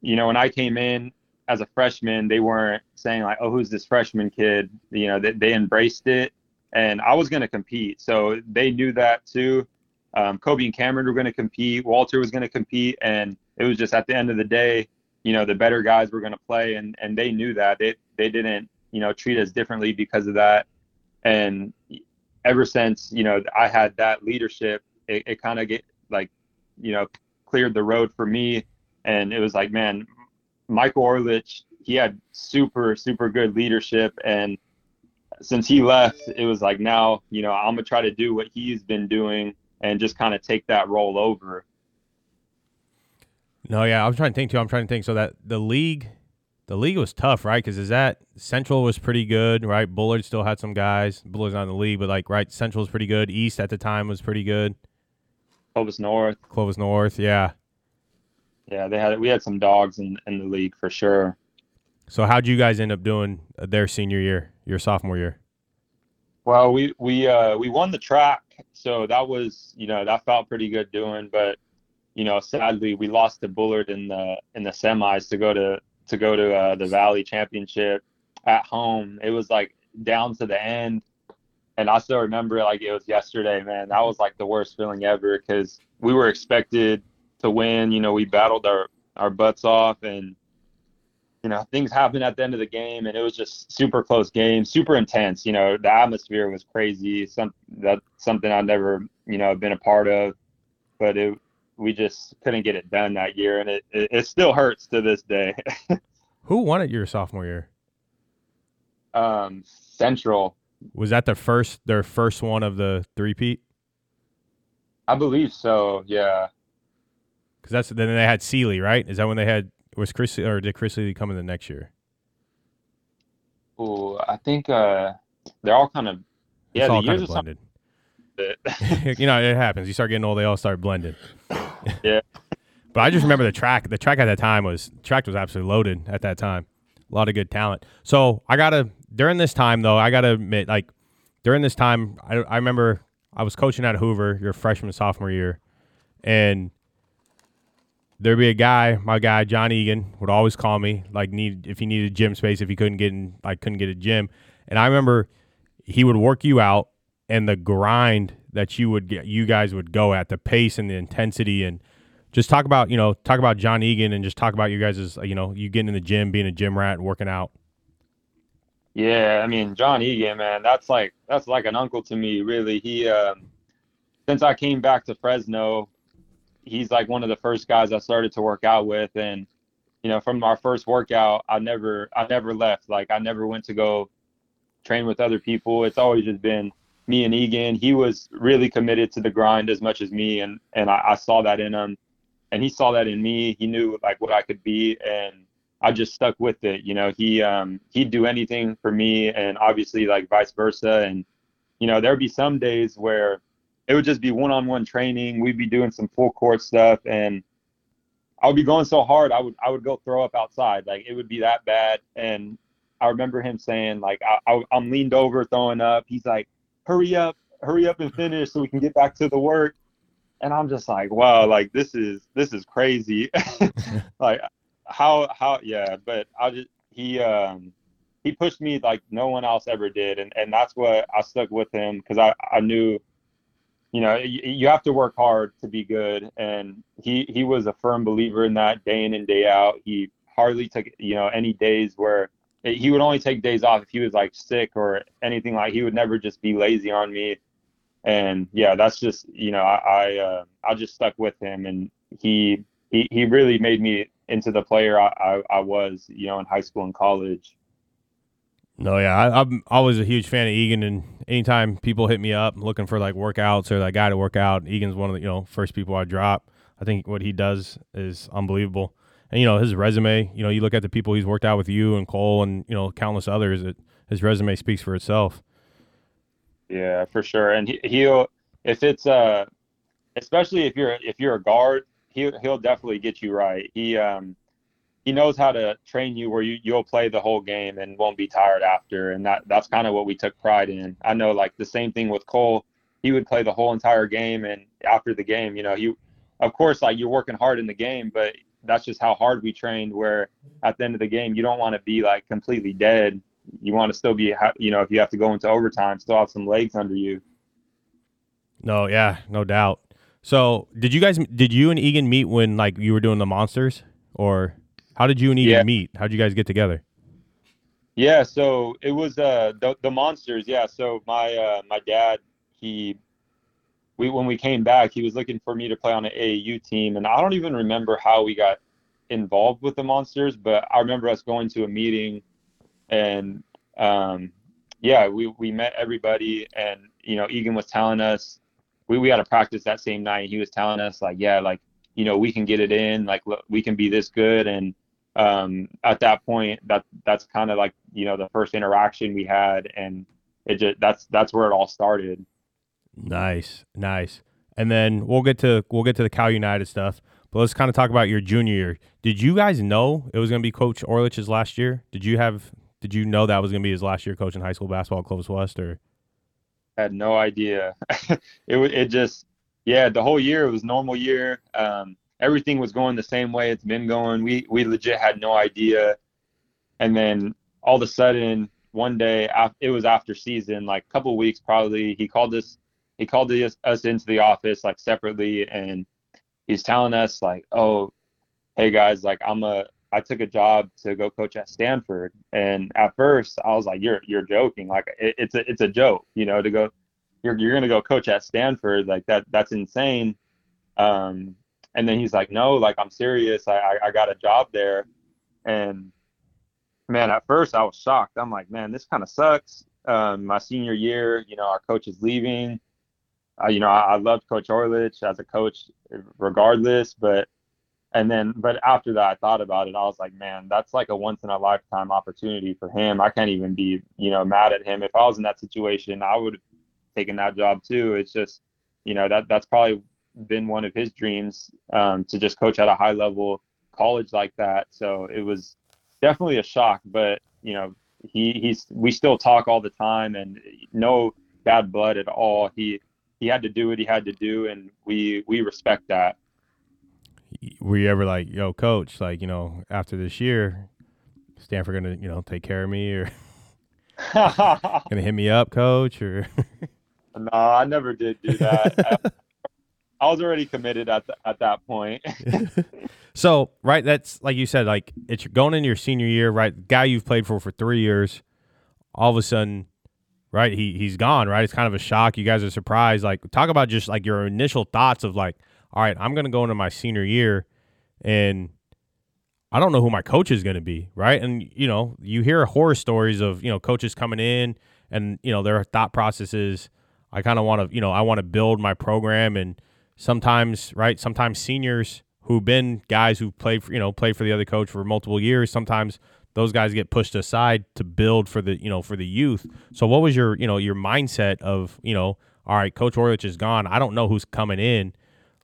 you know when i came in as a freshman they weren't saying like oh who's this freshman kid? You know they, they embraced it and i was going to compete. So they knew that too. Um, kobe and cameron were going to compete. Walter was going to compete and it was just at the end of the day you know the better guys were going to play and and they knew that. They they didn't you know, treat us differently because of that. And ever since, you know, I had that leadership, it, it kind of get like, you know, cleared the road for me. And it was like, man, Michael Orlich, he had super, super good leadership. And since he left, it was like, now, you know, I'm to try to do what he's been doing and just kind of take that role over. No, yeah, I was trying to think too. I'm trying to think. So that the league, the league was tough, right? Because is that Central was pretty good, right? Bullard still had some guys. Bullard's not in the league, but like right, Central was pretty good. East at the time was pretty good. Clovis North. Clovis North, yeah. Yeah, they had we had some dogs in in the league for sure. So how'd you guys end up doing their senior year, your sophomore year? Well, we we uh, we won the TRAC, so that was you know that felt pretty good doing. But you know, sadly, we lost to Bullard in the in the semis to go to to go to uh, the Valley Championship at home. It was like down to the end, and I still remember it like it was yesterday. Man, that was like the worst feeling ever because we were expected to win. You know, we battled our our butts off, and you know things happened at the end of the game, and it was just super close game, super intense. You know, the atmosphere was crazy. Some that something I've never you know been a part of, but it we just couldn't get it done that year, and it it, it still hurts to this day. [laughs] Who won it your sophomore year? um, Central, Was that the first their first one of the three peat? I believe so. Yeah. Because that's then they had Sealy, right? Is that when they had was Chris or did Chris Sealy come in the next year? Ooh, I think uh, they're all kind of yeah. it's The all kind years of are something. [laughs] [laughs] you know, it happens. You start getting old, they all start blending. [laughs] Yeah. But I just remember the TRAC. The TRAC at that time was track was absolutely loaded at that time. A lot of good talent. So I gotta during this time though, I gotta admit, like during this time, I, I remember I was coaching at Hoover your freshman sophomore year, and there'd be a guy, my guy John Egan, would always call me like need if he needed gym space if he couldn't get in like couldn't get a gym, and I remember he would work you out and the grind that you would get, you guys would go at the pace and the intensity and just talk about you know talk about John Egan and just talk about you guys as you know you getting in the gym, being a gym rat, working out. Yeah, I mean John Egan, man, that's like that's like an uncle to me. Really, he um, since I came back to Fresno, he's like one of the first guys I started to work out with, and you know, from our first workout, I never I never left. Like I never went to go train with other people. It's always just been me and Egan. He was really committed to the grind as much as me, and and I, I saw that in him, and he saw that in me. He knew like what I could be, and I just stuck with it. You know, he um he'd do anything for me, and obviously like vice versa. And you know, there'd be some days where it would just be one-on-one training. We'd be doing some full court stuff, and I would be going so hard, I would I would go throw up outside. Like it would be that bad. And I remember him saying like I, I I'm leaned over throwing up. He's like, hurry up, hurry up and finish so we can get back to the work. And I'm just like, wow, like this is this is crazy. [laughs] [laughs] like how how yeah, but I just he um he pushed me like no one else ever did, and and that's what I stuck with him because I I knew, you know, you, you have to work hard to be good, and he he was a firm believer in that day in and day out. He hardly took you know any days where he would only take days off if he was like sick or anything like he would never just be lazy on me. And yeah that's just you know i i, uh, I just stuck with him and he he he really made me into the player I, I, I was you know in high school and college. No, yeah, I, I'm always a huge fan of Egan, and anytime people hit me up looking for like workouts or that guy to work out, Egan's one of the you know first people I drop. I think what he does is unbelievable, and you know his resume. You know, you look at the people he's worked out with you and Cole, and you know countless others. It, his resume speaks for itself. yeah for sure and he, he'll if it's uh especially if you're if you're a guard he'll he'll definitely get you right he um he knows how to train you where you you'll play the whole game and won't be tired after and that that's kind of what we took pride in i know like the same thing with cole he would play the whole entire game and after the game you know you of course like you're working hard in the game but that's just how hard we trained where at the end of the game you don't want to be like completely dead you want to still be you know if you have to go into overtime still have some legs under you No, yeah, no doubt. So, did you guys, did you and Egan meet when like you were doing the monsters, or how did you and Egan Yeah. meet? How did you guys get together? Yeah, so it was uh the the monsters. Yeah, so my uh my dad he we when we came back he was looking for me to play on an AAU team, and I don't even remember how we got involved with the monsters, but I remember us going to a meeting, and um yeah we we met everybody, and you know Egan was telling us we we had to practice that same night. He was telling us like yeah like you know we can get it in like look, we can be this good and um, at that point, that that's kind of like you know the first interaction we had, and it just that's that's where it all started. Nice, nice. And then we'll get to we'll get to the Cal United stuff, but let's kind of talk about your junior year. Did you guys know it was going to be Coach Orlich's last year? Did you have did you know that was going to be his last year coaching high school basketball at Clovis West, or? I had no idea. [laughs] it it just yeah, the whole year it was normal year. Um, everything was going the same way it's been going. We we legit had no idea, and then all of a sudden one day it was after season, like a couple weeks probably, he called us he called us, into the office like separately, and he's telling us like, oh, hey guys, like I'm a I took a job to go coach at Stanford, and at first I was like, you're you're joking, like it, it's a it's a joke, you know, to go. You're, you're gonna go coach at Stanford like that that's insane um, and then he's like, no, like I'm serious. I, I, I got a job there. And man, at first I was shocked. I'm like, man, this kind of sucks. Um, my senior year, you know, our coach is leaving. Uh, you know, I, I loved Coach Orlich as a coach, regardless. But and then, but after that, I thought about it. I was like, man, that's like a once in a lifetime opportunity for him. I can't even be, you know, mad at him. If I was in that situation, I would have taken that job too. It's just, you know, that that's probably been one of his dreams um, to just coach at a high level college like that. So it was definitely a shock, but you know, he he's we still talk all the time and no bad blood at all. He he had to do what he had to do, and we we respect that. Were you ever like, yo, coach, like you know, after this year, Stanford gonna you know take care of me or [laughs] gonna hit me up, coach, or? [laughs] no, I never did do that. [laughs] I was already committed at the, at that point. so right, that's like you said, like it's going into your senior year, right? Guy you've played for for three years, all of a sudden, right? He he's gone, right? It's kind of a shock. You guys are surprised. Like talk about just like your initial thoughts of like, all right, I'm gonna go into my senior year, and I don't know who my coach is gonna be, right? And you know, you hear horror stories of you know coaches coming in and you know their thought processes. I kind of want to, you know, I want to build my program and sometimes right sometimes seniors who've been guys who played for you know played for the other coach for multiple years sometimes those guys get pushed aside to build for the you know for the youth. So what was your you know your mindset of you know all right coach orlich is gone. I don't know who's coming in.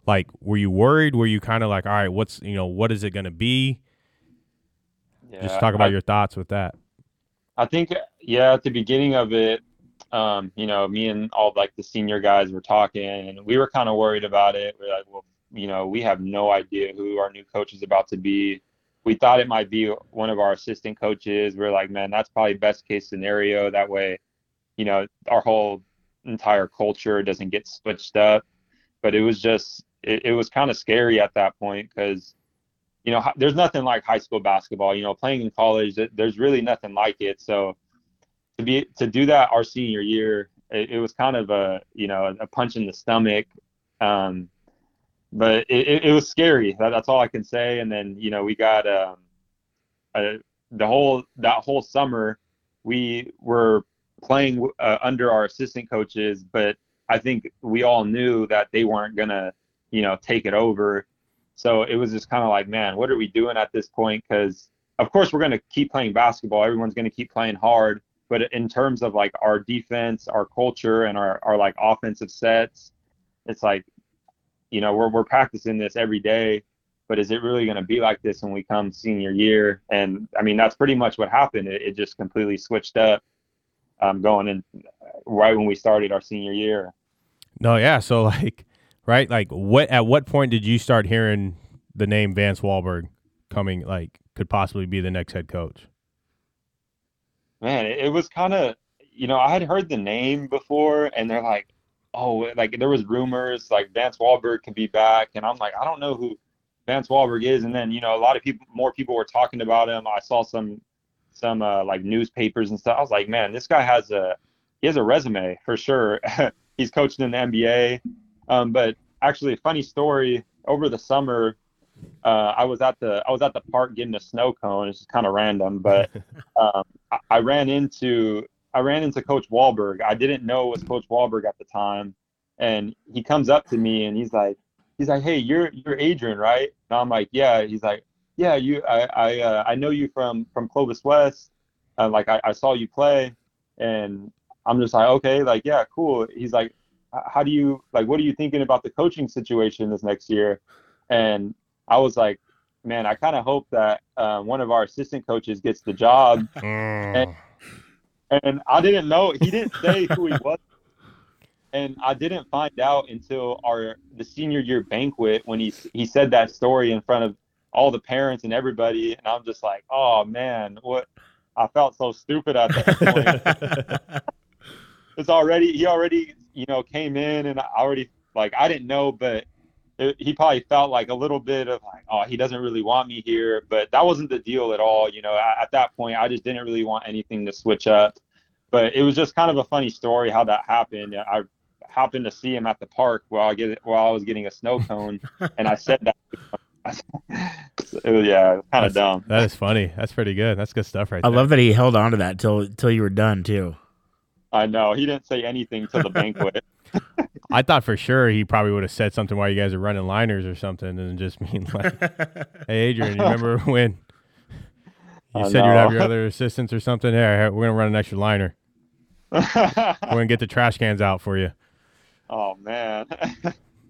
Like were you worried? Were you kind of like all right what's you know what is it going to be yeah, just talk about I, your thoughts with that. I think yeah at the beginning of it um, you know, me and all like the senior guys were talking, and we were kind of worried about it. We're like, well, you know, we have no idea who our new coach is about to be. We thought it might be one of our assistant coaches. We are like, man, that's probably best case scenario. That way, you know, our whole entire culture doesn't get switched up. But it was just, it, it was kind of scary at that point because, you know, there's nothing like high school basketball. You know, playing in college, there's really nothing like it. So to be to do that our senior year, it, it was kind of a you know a punch in the stomach. Um, but it, it, was scary. That, that's all I can say. And then you know we got um, a, the whole that whole summer we were playing uh, under our assistant coaches, but I think we all knew that they weren't gonna you know take it over. So it was just kind of like, man, what are we doing at this point? Because of course we're gonna keep playing basketball. Everyone's gonna keep playing hard, but in terms of like our defense, our culture, and our, our like offensive sets, it's like, you know, we're, we're practicing this every day, but is it really going to be like this when we come senior year? And I mean, that's pretty much what happened. It, it just completely switched up um, going in right when we started our senior year. No, yeah. So like, right, like what at what point did you start hearing the name Vance Walberg coming? Like, could possibly be the next head coach? man, it, it was kind of, you know, I had heard the name before, and they're like, oh, like there was rumors like Vance Walberg could be back, and I'm like, I don't know who Vance Walberg is. And then you know, a lot of people, more people were talking about him. I saw some some uh, like newspapers and stuff. I was like, man, this guy has a he has a resume for sure. [laughs] He's coached in the NBA. Um, but actually, a funny story over the summer, uh, I was at the I was at the park getting a snow cone. It's kind of random, but [laughs] um, I, I, ran into I ran into Coach Walberg. I didn't know it was Coach Walberg at the time, and he comes up to me and he's like, he's like, hey, you're you're Adrian, right? And I'm like, yeah. He's like, yeah, you I I uh, I know you from from Clovis West. Uh, like I, I saw you play, and I'm just like, okay, like yeah, cool. He's like, how do you like? What are you thinking about the coaching situation this next year? And I was like, man, I kind of hope that uh, one of our assistant coaches gets the job. and, [laughs] and I didn't know he didn't say who he was and I didn't find out until our the senior year banquet when he he said that story in front of all the parents and everybody, and I'm just like, oh man, what? I felt so stupid at that point. [laughs] it's already he already you know came in and I already like I didn't know, but it, he probably felt like a little bit of like, oh, he doesn't really want me here, but that wasn't the deal at all. You know, at, at that point, I just didn't really want anything to switch up. But it was just kind of a funny story how that happened. I happened to see him at the park while I get while I was getting a snow cone, [laughs] and I said that. [laughs] it was, yeah, kind of dumb. That is funny. That's pretty good. That's good stuff, right I there. I love that he held on to that till till you were done too. I know he didn't say anything to the banquet. [laughs] I thought for sure he probably would have said something while you guys are running liners or something, and just mean [laughs] like, "Hey, Adrian, you remember [laughs] when you said you'd have your other assistants or something? Here, we're gonna run an extra liner. we're gonna get the trash cans out for you." [laughs] Oh man.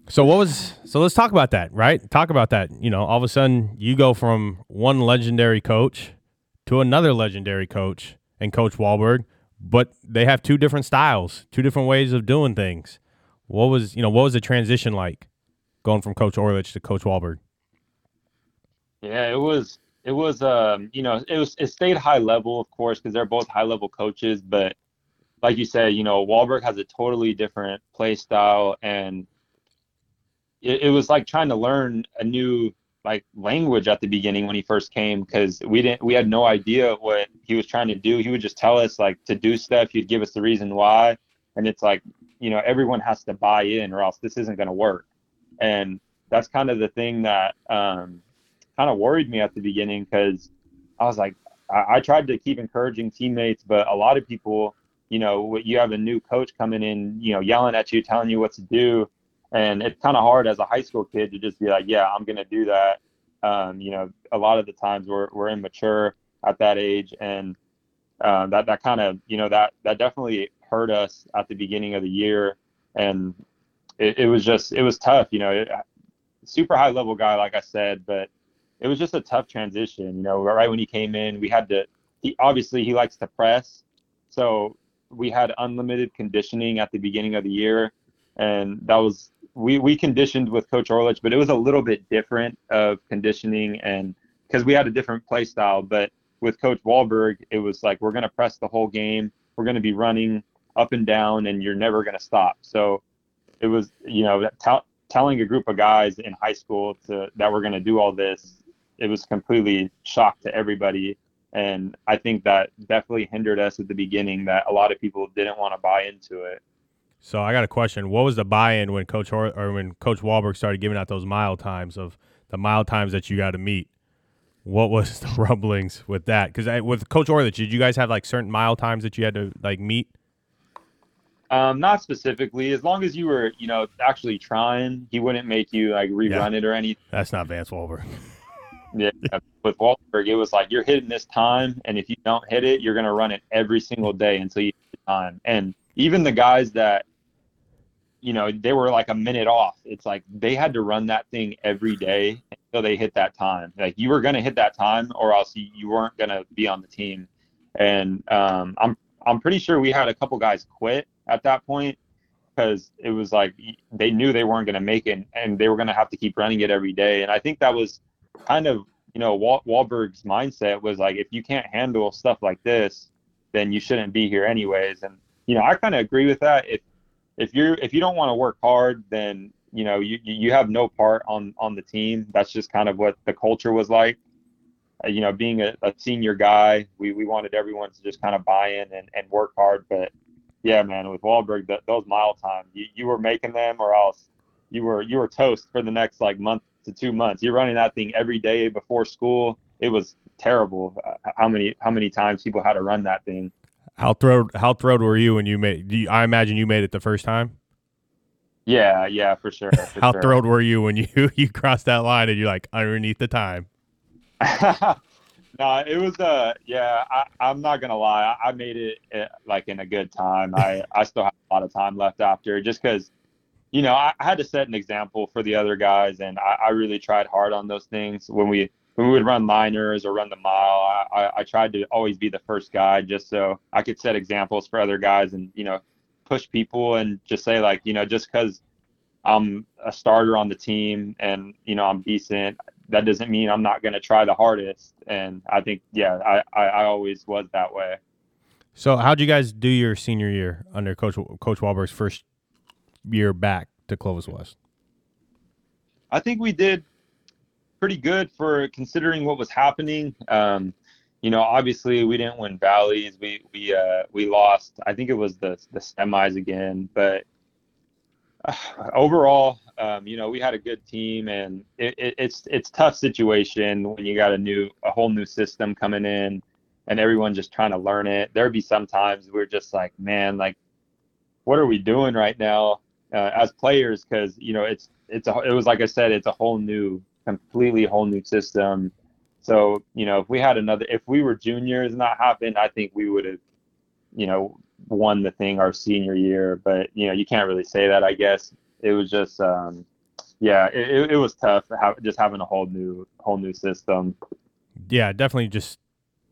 so what was so let's talk about that, right? Talk about that. You know, all of a sudden you go from one legendary coach to another legendary coach and Coach Walberg, but they have two different styles, two different ways of doing things. What was you know, what was the transition like going from Coach Orlich to Coach Walberg? Yeah, it was it was um, you know, it was it stayed high level, of course, because they're both high level coaches, but like you said, you know, Walberg has a totally different play style, and it, it was like trying to learn a new like language at the beginning when he first came because we didn't we had no idea what he was trying to do. He would just tell us like to do stuff. He'd give us the reason why, and it's like you know everyone has to buy in or else this isn't going to work. And that's kind of the thing that um, kind of worried me at the beginning because I was like I, I tried to keep encouraging teammates, but a lot of people you know, what you have a new coach coming in, you know, yelling at you, telling you what to do. And it's kind of hard as a high school kid to just be like, yeah, I'm going to do that. Um, you know, a lot of the times we're, we're immature at that age. And uh, that, that kind of, you know, that, that definitely hurt us at the beginning of the year. And it, it was just, it was tough, you know, it, super high level guy, like I said, but it was just a tough transition. You know, right when he came in, we had to, he obviously he likes to press. So we had unlimited conditioning at the beginning of the year, and that was we we conditioned with Coach Orlich, but it was a little bit different of conditioning, and because we had a different play style. But with Coach Walberg, it was like we're going to press the whole game. We're going to be running up and down, and you're never going to stop. So it was you know t- telling a group of guys in high school to that we're going to do all this. It was completely shock to everybody and I think that definitely hindered us at the beginning. That a lot of people didn't want to buy into it. So I got a question. What was the buy-in when Coach Hor- or when Coach Walberg started giving out those mile times of the mile times that you got to meet? What was [laughs] the rumblings with that? Because with Coach Orlich, did you guys have like certain mile times that you had to like meet? Um, not specifically. As long as you were, you know, actually trying, he wouldn't make you like rerun yeah. it or anything. That's not Vance Walberg. [laughs] Yeah, with Walberg, it was like you're hitting this time, and if you don't hit it, you're gonna run it every single day until you hit the time. And even the guys that, you know, they were like a minute off. It's like they had to run that thing every day until they hit that time. Like you were gonna hit that time, or else you, weren't gonna be on the team. And um, I'm I'm pretty sure we had a couple guys quit at that point because it was like they knew they weren't going to make it and they were going to have to keep running it every day. And I think that was kind of you know Wal- Walberg's mindset was like if you can't handle stuff like this, then you shouldn't be here anyways. And you know I kind of agree with that. If if you're if you don't want to work hard, then you know you you have no part on on the team. That's just kind of what the culture was like. uh, you know, being a, a, senior guy, we, we wanted everyone to just kind of buy in and, and work hard. But yeah, man, with Walberg, those mile times, you, you were making them or else you were you were toast for the next like month to two months. You're running that thing every day before school. It was terrible. Uh, how many how many times people had to run that thing. How thrilled how thrilled were you when you made? You, I imagine you made it the first time. Yeah, yeah, for sure. For [laughs] how sure. thrilled were you when you [laughs] you crossed that line and you're like underneath the time? [laughs] no, it was uh yeah, I, I'm not gonna lie. I, I made it uh, like in a good time. I, I still have a lot of time left after just because you know, I, I, had to set an example for the other guys and I, I, really tried hard on those things. When we when we would run liners or run the mile, I, I tried to always be the first guy just so I could set examples for other guys and, you know, push people and just say like, you know, just because I'm a starter on the team and, you know, I'm decent, that doesn't mean I'm not going to try the hardest. And I think, yeah, I, I, I, always was that way. So, how'd you guys do your senior year under Coach Coach Walberg's first year back to Clovis West? I think we did pretty good for considering what was happening. Um, you know, obviously we didn't win valleys. We we uh, we lost. I think it was the the semis again, but uh, overall, um, you know, we had a good team, and it, it, it's it's tough situation when you got a new a whole new system coming in, and everyone just trying to learn it. There'd be sometimes we're just like, man, like, what are we doing right now uh, as players? Because you know, it's it's a, it was like I said, it's a whole new, completely whole new system. So you know, if we had another, if we were juniors and that happened, I think we would have, you know, won the thing our senior year. But you know, you can't really say that. I guess it was just, um, yeah, it, it was tough just having a whole new whole new system. Yeah, definitely just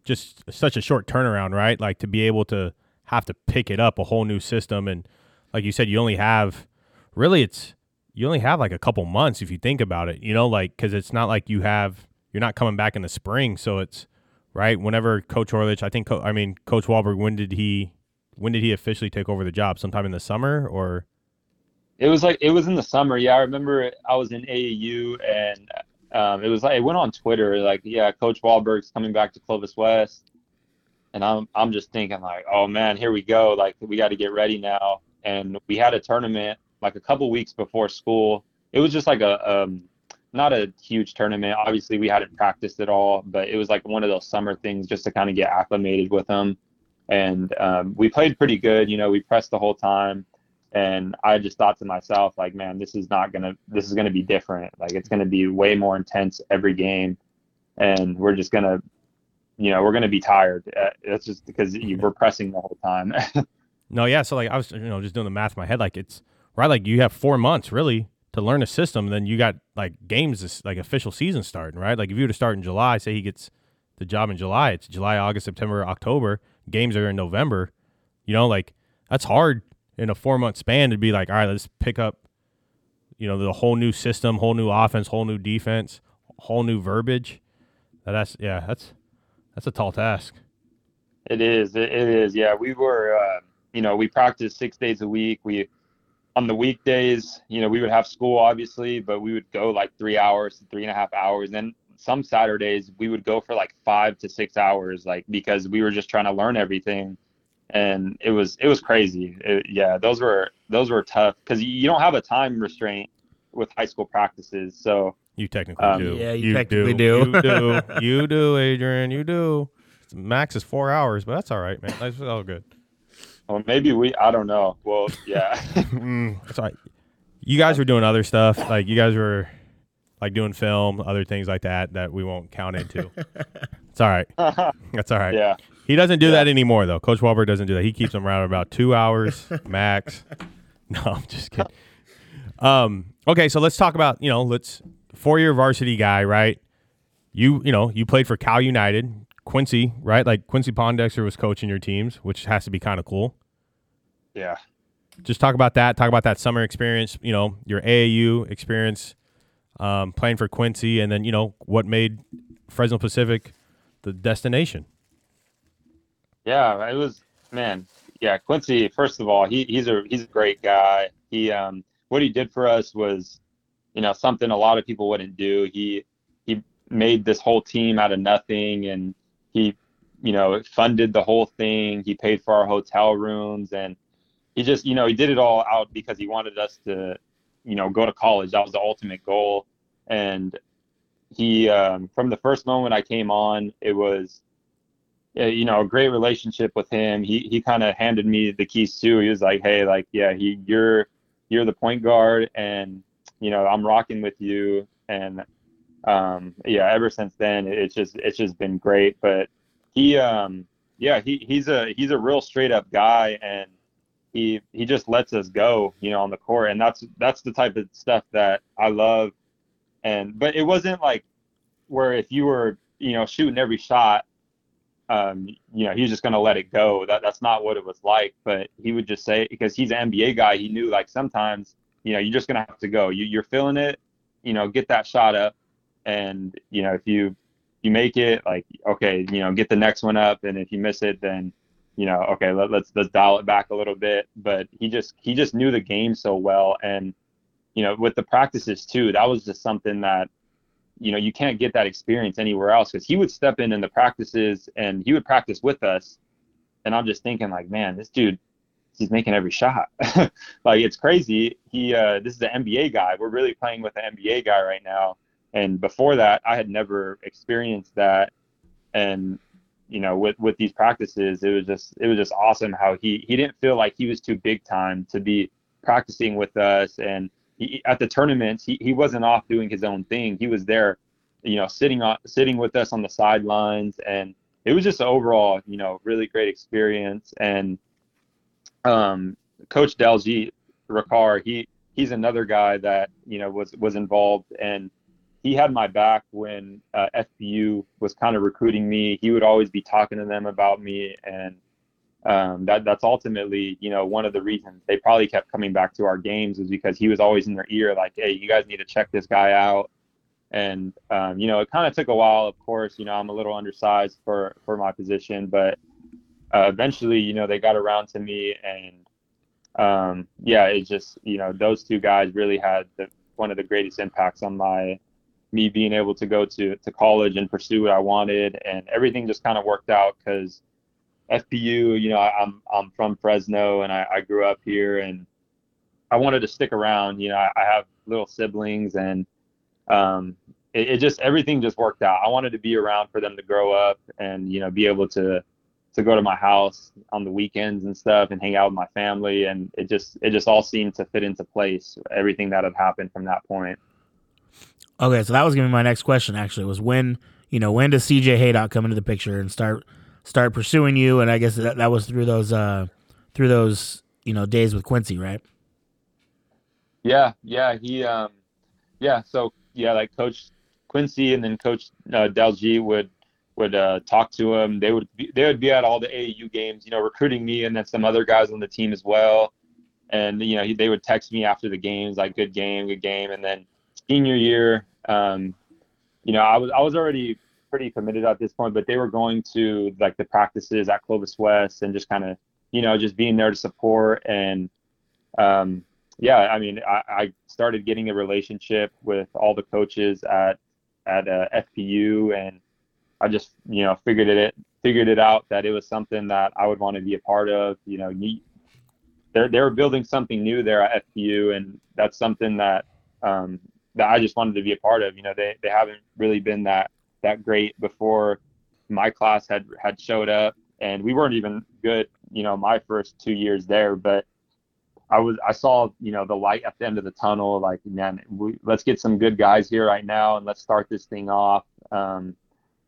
just such a short turnaround, right? Like to be able to have to pick it up a whole new system and like you said you only have really it's you only have like a couple months if you think about it, you know, like cuz it's not like you have you're not coming back in the spring, so it's right whenever coach Orlich, I think I mean coach Walberg when did he when did he officially take over the job? Sometime in the summer or it was like it was in the summer. Yeah, I remember I was in AAU and um, it was like it went on Twitter like yeah, Coach Walberg's coming back to Clovis West, and I'm I'm just thinking like oh man, here we go. Like we got to get ready now. And we had a tournament like a couple weeks before school. It was just like a um, not a huge tournament. Obviously, we hadn't practiced at all, but it was like one of those summer things just to kind of get acclimated with them. And um, we played pretty good. You know, we pressed the whole time and I just thought to myself, like, man, this is not gonna, this is gonna be different. Like, it's gonna be way more intense every game, and we're just gonna, you know, we're gonna be tired. Uh, that's just because you, we're pressing the whole time. [laughs] no, yeah. So like, I was, you know, just doing the math in my head. Like, it's right. Like, you have four months really to learn a system. Then you got like games, like official season starting, right? Like, if you were to start in July, say he gets the job in July, it's July, August, September, October. Games are in November. You know, like that's hard in a four month span to be like, all right, let's pick up, you know, the whole new system, whole new offense, whole new defense, whole new verbiage. That's yeah, that's that's a tall task. It is. It is. Yeah, we were. Uh, you know, we practiced six days a week. We on the weekdays, you know, we would have school obviously, but we would go like three hours, three and a half hours. And then some Saturdays we would go for like five to six hours, like because we were just trying to learn everything and it was it was crazy. It, yeah, those were those were tough because you don't have a time restraint with high school practices. So you technically um, do. Yeah, you, you technically do. do. you do. [laughs] You do, Adrian. You do. Max is four hours, but that's all right, man. That's all good. Well, maybe we. I don't know. Well, yeah. [laughs] mm, that's all right. You guys were doing other stuff, like you guys were like doing film, other things like that that we won't count into. [laughs] it's all right. That's all right. Yeah. He doesn't do yeah. that anymore, though. Coach Walberg doesn't do that. He keeps them around about two hours [laughs] max. No, I'm just kidding. Um, okay, so let's talk about you know let's four year varsity guy, right? You you know you played for Cal United, Quincy, right? Like Quincy Pondexter was coaching your teams, which has to be kind of cool. Yeah. Just talk about that. Talk about that summer experience. You know your AAU experience, um, playing for Quincy, and then you know what made Fresno Pacific the destination. Yeah, it was man. Yeah, Quincy. First of all, he, he's a he's a great guy. He um what he did for us was, you know, something a lot of people wouldn't do. He he made this whole team out of nothing, and he, you know, funded the whole thing. He paid for our hotel rooms, and he just, you know, he did it all out because he wanted us to, you know, go to college. That was the ultimate goal, and he, um, from the first moment I came on, it was you know, a great relationship with him. He he kind of handed me the keys too. He was like, "Hey, like, yeah, he you're you're the point guard, and you know, I'm rocking with you." And um, yeah, ever since then, it's just it's just been great. But he, um, yeah, he he's a he's a real straight up guy, and he he just lets us go, you know, on the court, and that's that's the type of stuff that I love. And but it wasn't like where if you were you know shooting every shot um, you know, he's just to let it go. That that's not what it was like. But he would just say because he's an NBA guy, he knew like sometimes, you know, you're just to have to go. You, you're feeling it, you know, get that shot up, and you know, if you you make it, like okay, you know, get the next one up, and if you miss it, then you know, okay, let, let's let's dial it back a little bit. But he just he just knew the game so well, and you know, with the practices too, that was just something that you know you can't get that experience anywhere else. Because he would step in in the practices and he would practice with us. And i'm just thinking like man this dude he's making every shot. [laughs] Like it's crazy. He uh this is an nba guy. We're really playing with an nba guy right now. And before that i had never experienced that. And you know with with these practices it was just it was just awesome how he he didn't feel like he was too big time to be practicing with us and he, at the tournaments, he, he wasn't off doing his own thing. He was there, you know, sitting on sitting with us on the sidelines, and it was just overall, you know, really great experience. And um, Coach Delgy Ricard, he he's another guy that you know was was involved, and he had my back when uh, FPU was kind of recruiting me. He would always be talking to them about me, and um, that that's ultimately you know one of the reasons they probably kept coming back to our games is because he was always in their ear like hey you guys need to check this guy out and um, you know it kind of took a while of course you know i'm a little undersized for for my position but uh, eventually you know they got around to me and um, yeah it just you know those two guys really had the, one of the greatest impacts on my me being able to go to to college and pursue what i wanted and everything just kind of worked out because FPU, you know, I, am I'm from Fresno and I, I, grew up here and I wanted to stick around. You know, I, I have little siblings and um, it, it, just everything just worked out. I wanted to be around for them to grow up and you know be able to to go to my house on the weekends and stuff and hang out with my family and it just it just all seemed to fit into place. Everything that had happened from that point. Okay, so that was gonna be my next question. Actually, was when you know when does CJ Haydock come into the picture and start start pursuing you, and I guess that, that was through those uh, through those you know days with Quincy, right? Yeah, yeah, he, um, yeah. So yeah, like Coach Quincy and then Coach uh, Delgy would would uh, talk to him. They would be, they would be at all the AAU games, you know, recruiting me and then some other guys on the team as well. And you know, he, they would text me after the games, like "good game, good game." And then senior year, um, you know, I was I was already pretty committed at this point, but they were going to like the practices at Clovis West and just kind of, you know, just being there to support. And um, yeah, I mean, I, I, started getting a relationship with all the coaches at at uh, FPU, and I just, you know, figured it figured it out that it was something that I would want to be a part of. You know, they're they were building something new there at FPU, and that's something that um, that I just wanted to be a part of. You know, they they haven't really been that that great before my class had had showed up, and we weren't even good. You know, my first two years there, but I was I saw you know the light at the end of the tunnel. Like man, we, let's get some good guys here right now, and let's start this thing off. Um,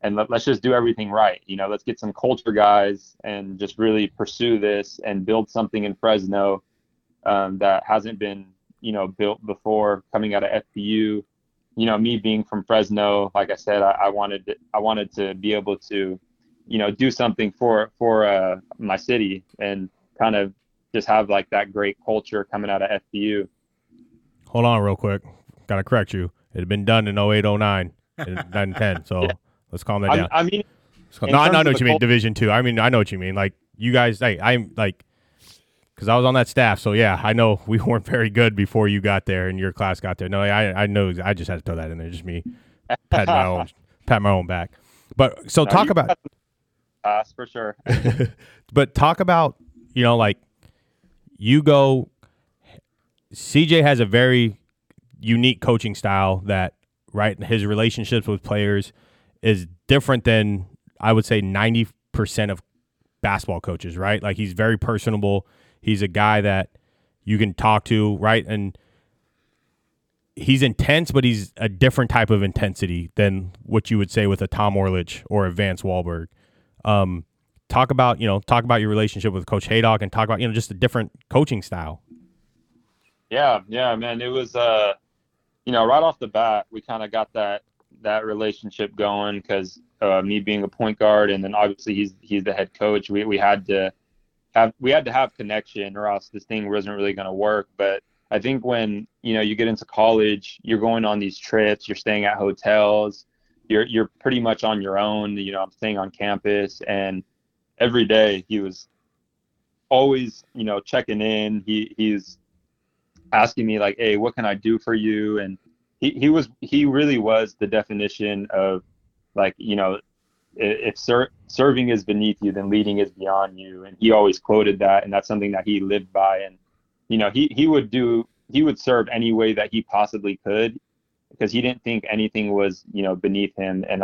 and let, us just do everything right. You know, let's get some culture guys and just really pursue this and build something in Fresno um, that hasn't been you know built before coming out of FPU you know, me being from Fresno, like I said, I, I wanted to, I wanted to be able to, you know, do something for for uh, my city and kind of just have like that great culture coming out of FPU. Hold on, real quick. Got to correct you. It had been done in 08, 09, [laughs] 9, 10. So yeah. let's calm that down. I, I mean, no, I know what you mean. Division two. I mean, I know what you mean. Like you guys, hey, I'm like because I was on that staff. So yeah, I know we [laughs] weren't very good before you got there and your class got there. No, I I know. I just had to throw that in there. Just me pat my own [laughs] pat my own back. But so No, talk about pass for sure. [laughs] but talk about you know like you go CJ has a very unique coaching style that right his relationships with players is different than I would say 90% of basketball coaches, right? Like he's very personable. He's a guy that you can talk to, right? And he's intense, but he's a different type of intensity than what you would say with a Tom Orlich or a Vance Walberg. Um, talk about you know talk about your relationship with Coach Haydock and talk about you know just a different coaching style. Yeah, yeah, man. It was uh, you know, right off the bat, we kind of got that that relationship going because uh, me being a point guard, and then obviously he's he's the head coach. We we had to have we had to have connection, or else this thing wasn't really going to work. But I think when you know you get into college, you're going on these trips, you're staying at hotels, you're you're pretty much on your own. You know, I'm staying on campus, and every day he was always you know checking in. He he's asking me like, "Hey, what can I do for you?" And he he was he really was the definition of like you know if ser- serving is beneath you, then leading is beyond you. And he always quoted that, and that's something that he lived by. And you know, he he would do he would serve any way that he possibly could because he didn't think anything was you know beneath him. And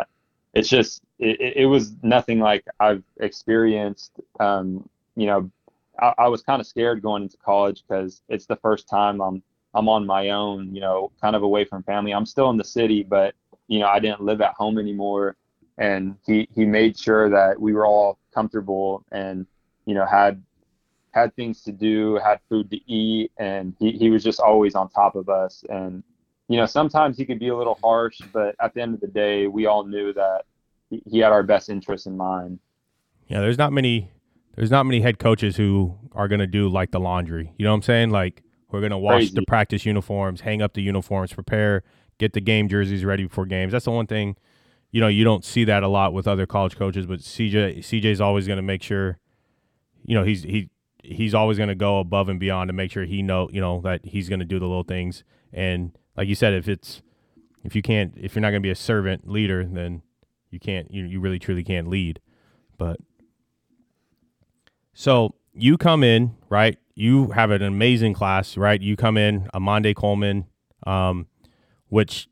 it's just it, it was nothing like I've experienced. Um, you know, I, I was kind of scared going into college because it's the first time I'm I'm on my own. You know, kind of away from family. I'm still in the city, but you know, I didn't live at home anymore and he he made sure that we were all comfortable and you know had had things to do had food to eat and he, he was just always on top of us and you know sometimes he could be a little harsh but at the end of the day we all knew that he, he had our best interests in mind Yeah, there's not many there's not many head coaches who are gonna do like the laundry. You know what I'm saying? Like we're gonna wash Crazy. the practice uniforms, hang up the uniforms, prepare, get the game jerseys ready before games. That's the one thing, you know, you don't see that a lot with other college coaches, but CJ CJ's always gonna make sure, you know, he's he he's always gonna go above and beyond to make sure he know you know that he's gonna do the little things. And like you said, if it's if you can't if you're not gonna be a servant leader, then you can't you you really truly can't lead. But so you come in, right? You have an amazing class, right? You come in, Amande Coleman, um, which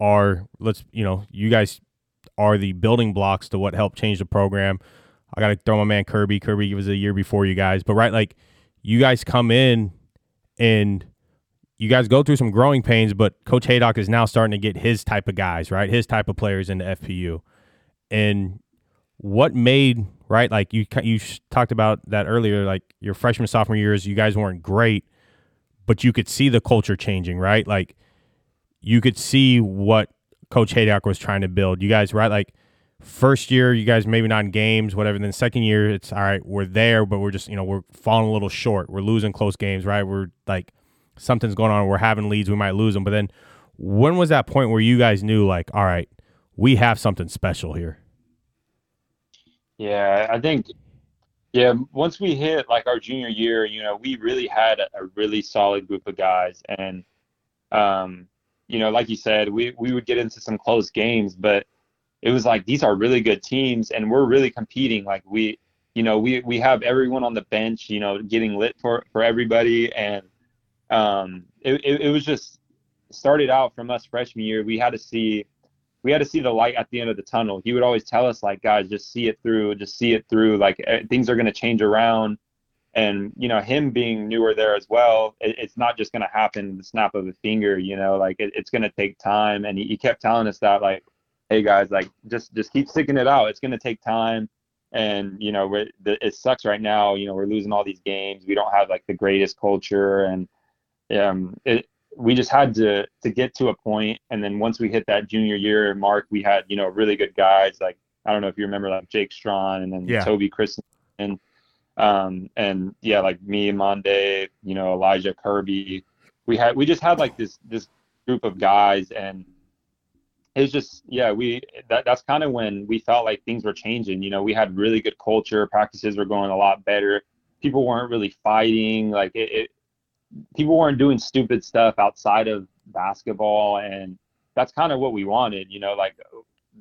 are let's you know, you guys are the building blocks to what helped change the program. I gotta throw my man Kirby. Kirby was a year before you guys, but right, like you guys come in and you guys go through some growing pains, but Coach Haydock is now starting to get his type of guys, right? His type of players into FPU. And what made right like you you talked about that earlier like your freshman sophomore years you guys weren't great but you could see the culture changing right like you could see what coach haydock was trying to build. You guys right like first year you guys maybe not in games whatever then second year it's all right we're there but we're just you know we're falling a little short. We're losing close games right? We're like something's going on. We're having leads. We might lose them but then when was that point where you guys knew like all right we have something special here? Yeah, I think, yeah, once we hit like our junior year, you know, we really had a, a really solid group of guys. And, um, you know, like you said, we, we would get into some close games, but it was like these are really good teams and we're really competing. Like we, you know, we, we have everyone on the bench, you know, getting lit for, for everybody. And um, it, it, it was just started out from us freshman year. We had to see we had to see the light at the end of the tunnel. He would always tell us like, guys, just see it through, just see it through. Like eh, things are going to change around. And, you know, him being newer there as well, it, it's not just going to happen the snap of a finger, you know, like it, it's going to take time. And he, he kept telling us that like, Hey guys, like just, just keep sticking it out. It's going to take time. And, you know, we're, the, it sucks right now. You know, we're losing all these games. We don't have like the greatest culture and, um, it, we just had to to get to a point and then once we hit that junior year mark we had you know really good guys like i don't know if you remember like jake strawn and then Yeah. toby christensen um and yeah like me monday you know elijah kirby we had we just had like this this group of guys and it's just yeah we that, that's kind of when we felt like things were changing you know we had really good culture practices were going a lot better people weren't really fighting like it, it people weren't doing stupid stuff outside of basketball and that's kind of what we wanted you know like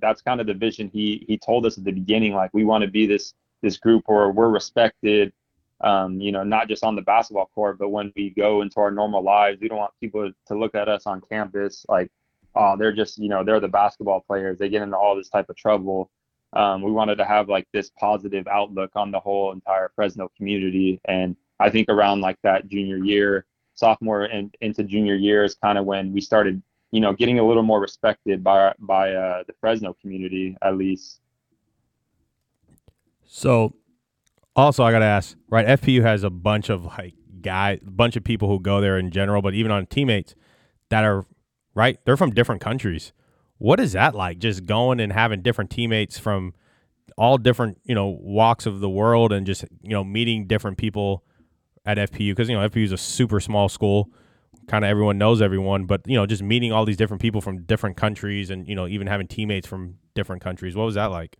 that's kind of the vision he he told us at the beginning. Like we want to be this this group where we're respected, um, you know, not just on the basketball court, but when we go into our normal lives, we don't want people to look at us on campus like, oh, they're just, you know, they're the basketball players. They get into all this type of trouble. Um, we wanted to have like this positive outlook on the whole entire Fresno community. And I think around like that junior year, sophomore and into junior year is kind of when we started, you know, getting a little more respected by by uh, the Fresno community at least. So, also I got to ask, right? FPU has a bunch of like guys, a bunch of people who go there in general, but even on teammates that are right. They're from different countries. What is that like? Just going and having different teammates from all different you know walks of the world, and just you know meeting different people at FPU because you know FPU is a super small school. Kind of everyone knows everyone, but you know just meeting all these different people from different countries, and you know even having teammates from different countries. What was that like?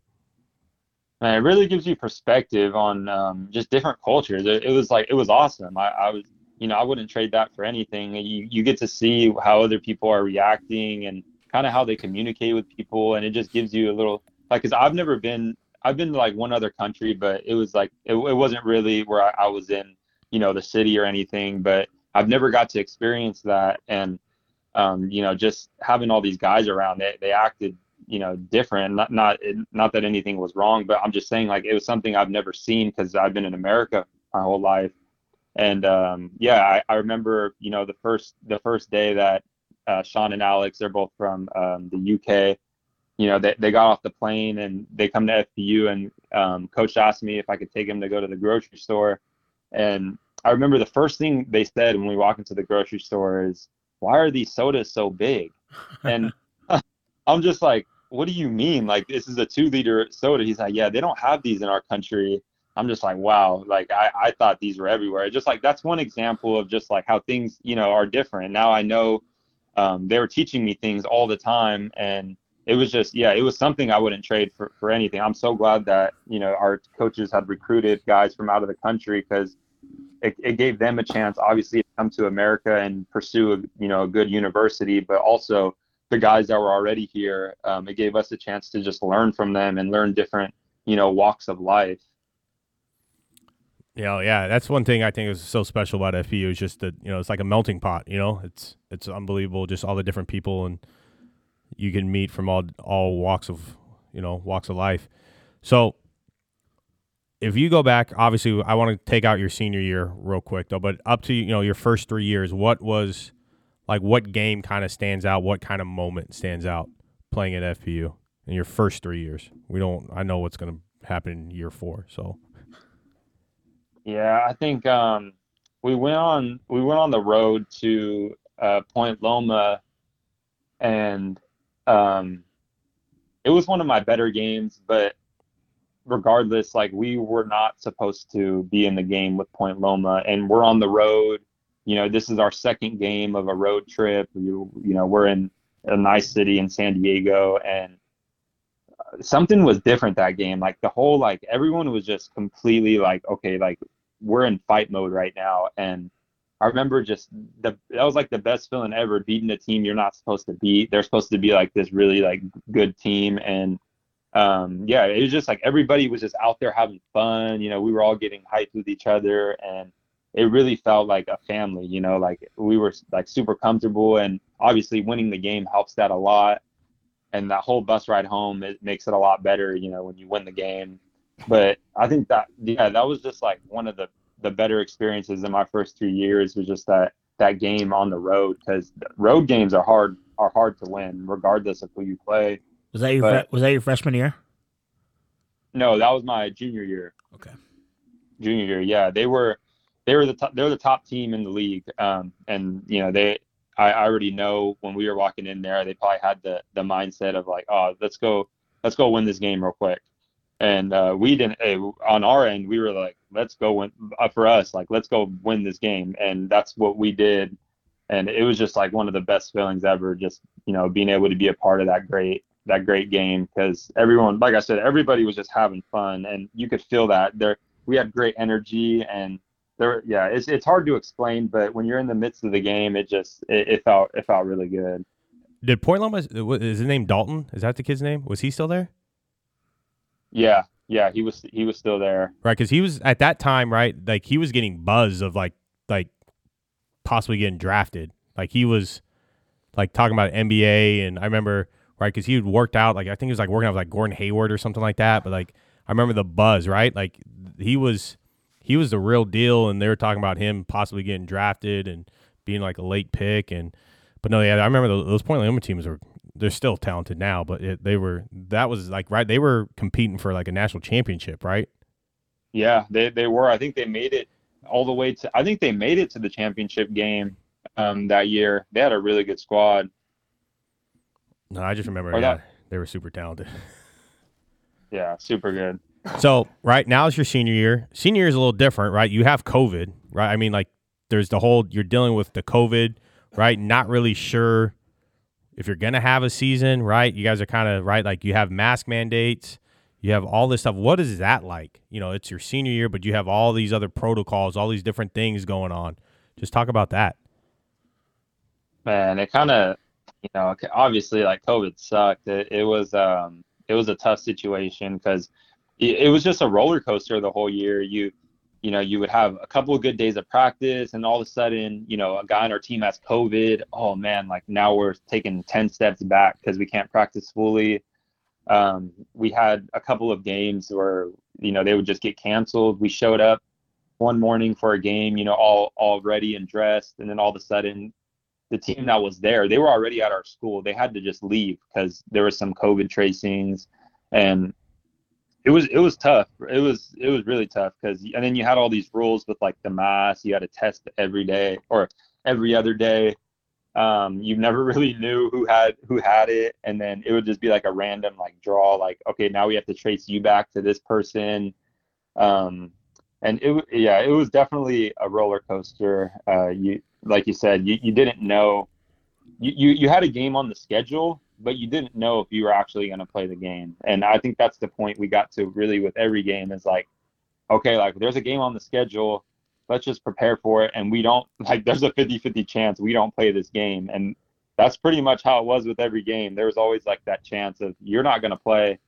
And it really gives you perspective on um, just different cultures. It, it, was like it was awesome. I, I, was, you know, I wouldn't trade that for anything. You you get to see how other people are reacting and kind of how they communicate with people, and it just gives you a little like because I've never been. I've been to like one other country, but it was like it, it wasn't really where I, I was in, you know, the city or anything. But I've never got to experience that, and um, you know, just having all these guys around, they they acted you know different. Not not not that anything was wrong but i'm just saying like it was something i've never seen because i've been in america my whole life. And um, yeah I, I remember you know the first the first day that uh, sean and alex they're both from um, the uk you know they, they got off the plane and they come to fpu and um, coach asked me if i could take him to go to the grocery store. And i remember the first thing they said when we walk into the grocery store is why are these sodas so big? And [laughs] [laughs] i'm just like what do you mean? Like this is a two liter soda. He's like, yeah, they don't have these in our country. I'm just like, wow, like I, I thought these were everywhere. Just like that's one example of just like how things, you know, are different. Now I know um, they were teaching me things all the time and it was just yeah, it was something I wouldn't trade for, for anything. I'm so glad that, you know, our coaches had recruited guys from out of the country because it, it gave them a chance obviously to come to America and pursue a, you know, a good university, but also the guys that were already here. Um, it gave us a chance to just learn from them and learn different, you know, walks of life. Yeah, yeah, that's one thing I think is so special about FPU is just that you know it's like a melting pot. You know, it's it's unbelievable, just all the different people and you can meet from all all walks of you know walks of life. So if you go back, obviously, I want to take out your senior year real quick though, but up to you know your first three years, what was like what game kind of stands out? What kind of moment stands out playing at FPU in your first three years? We don't. I know what's going to happen in year four. So. Yeah, I think um, we went on we went on the road to uh, Point Loma, and um, it was one of my better games. But regardless, like we were not supposed to be in the game with Point Loma, and we're on the road you know, this is our second game of a road trip. You, you know, we're in a nice city in San Diego, and something was different that game. Like the whole, like everyone was just completely like, okay, like we're in fight mode right now. And I remember just the that was like the best feeling ever, beating a team you're not supposed to beat. They're supposed to be like this really like good team, and um, yeah, it was just like everybody was just out there having fun. You know, we were all getting hyped with each other, and it really felt like a family, you know, like we were like super comfortable and obviously winning the game helps that a lot. And that whole bus ride home, it makes it a lot better, you know, when you win the game. But I think that, yeah, that was just like one of the, the better experiences in my first three years was just that, that game on the road because road games are hard, are hard to win regardless of who you play. Was that your, but, was that your freshman year? No, that was my junior year. Okay. Junior year. Yeah. They were, they were the top, they were the top team in the league. Um, and you know they I, already know when we were walking in there, they probably had the the mindset of like, oh, let's go let's go win this game real quick. And uh, we didn't hey, on our end. We were like, let's go win uh, for us. Like, let's go win this game, and that's what we did. And it was just like one of the best feelings ever. Just you know, being able to be a part of that great that great game because everyone, like I said, everybody was just having fun, and you could feel that there. We had great energy, and there yeah it's, it's hard to explain but when you're in the midst of the game it just it, it felt it felt really good Did Point Loma is his name Dalton? Is that the kid's name? Was he still there? Yeah, yeah, he was he was still there. Right, because he was at that time, right? Like he was getting buzz of like like possibly getting drafted. Like he was like talking about NBA, and I remember right because he had worked out. Like I think he was like working out with like Gordon Hayward or something like that. But like I remember the buzz, right? Like he was he was the real deal, and they were talking about him possibly getting drafted and being like a late pick. And but no, yeah, I remember those, those Point Loma teams were they're still talented now, but it, they were that was like right they were competing for like a national championship, right? Yeah, they they were. I think they made it all the way to. I think they made it to the championship game um, that year. They had a really good squad. No, I just remember yeah, that, they were super talented. [laughs] Yeah, super good. So right now is your senior year. Senior year is a little different, right? You have COVID, right? I mean, like there's the whole you're dealing with the COVID, right? Not really sure if you're gonna have a season, right? You guys are kind of right, like you have mask mandates, you have all this stuff. What is that like? You know, it's your senior year, but you have all these other protocols, all these different things going on. Just talk about that. Man, it kind of, you know, obviously like COVID sucked. It, it was, um, it was a tough situation because it, was just a roller coaster the whole year. You, you know, you would have a couple of good days of practice, and all of a sudden, you know, a guy on our team has COVID. Oh man, like now we're taking ten steps back because we can't practice fully. Um, we had a couple of games where you know they would just get canceled. We showed up one morning for a game, you know, all all ready and dressed, and then all of a sudden, the team that was there, they were already at our school. They had to just leave because there was some COVID tracings, and it was it was tough. It was it was really tough because and then you had all these rules with like the mask. You had to test every day or every other day. Um, you never [laughs] really knew who had who had it, and then it would just be like a random like draw. Like okay, now we have to trace you back to this person. Um, and it yeah, it was definitely a roller coaster. Uh, you like you said, you, you didn't know. You, you you had a game on the schedule, but you didn't know if you were actually going to play the game. And I think that's the point we got to really with every game is like, okay, like there's a game on the schedule. Let's just prepare for it. And we don't [laughs] like, there's a 50 50 chance we don't play this game. And that's pretty much how it was with every game. There was always like that chance of you're not going to play.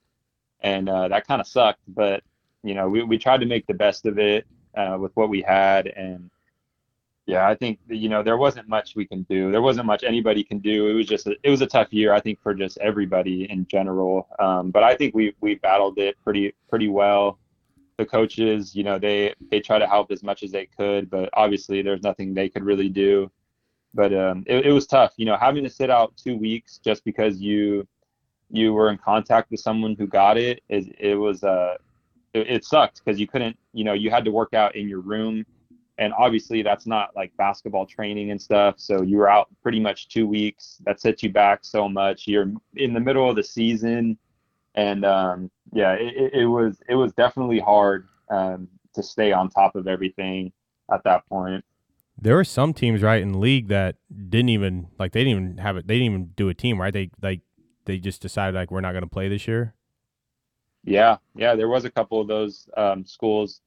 And uh, that kind of sucked. But, you know, we, we tried to make the best of it uh, with what we had. And, yeah, I think you know there wasn't much we can do. There wasn't much anybody can do. It was just a, it was a tough year, I think, for just everybody in general. Um, but I think we we battled it pretty pretty well. The coaches, you know, they they try to help as much as they could, but obviously there's nothing they could really do. But um, it, it was tough, you know, having to sit out two weeks just because you you were in contact with someone who got it. It, it was uh, it, it sucked because you couldn't, you know, you had to work out in your room and obviously that's not like basketball training and stuff so you were out pretty much two weeks. That sets you back so much. You're in the middle of the season and um, yeah it, it, was it was definitely hard um, to stay on top of everything at that point. There were some teams right in the league that didn't even like they didn't even have it they didn't even do a team right? They like they just decided like we're not going to play this year? Yeah yeah there was a couple of those um, schools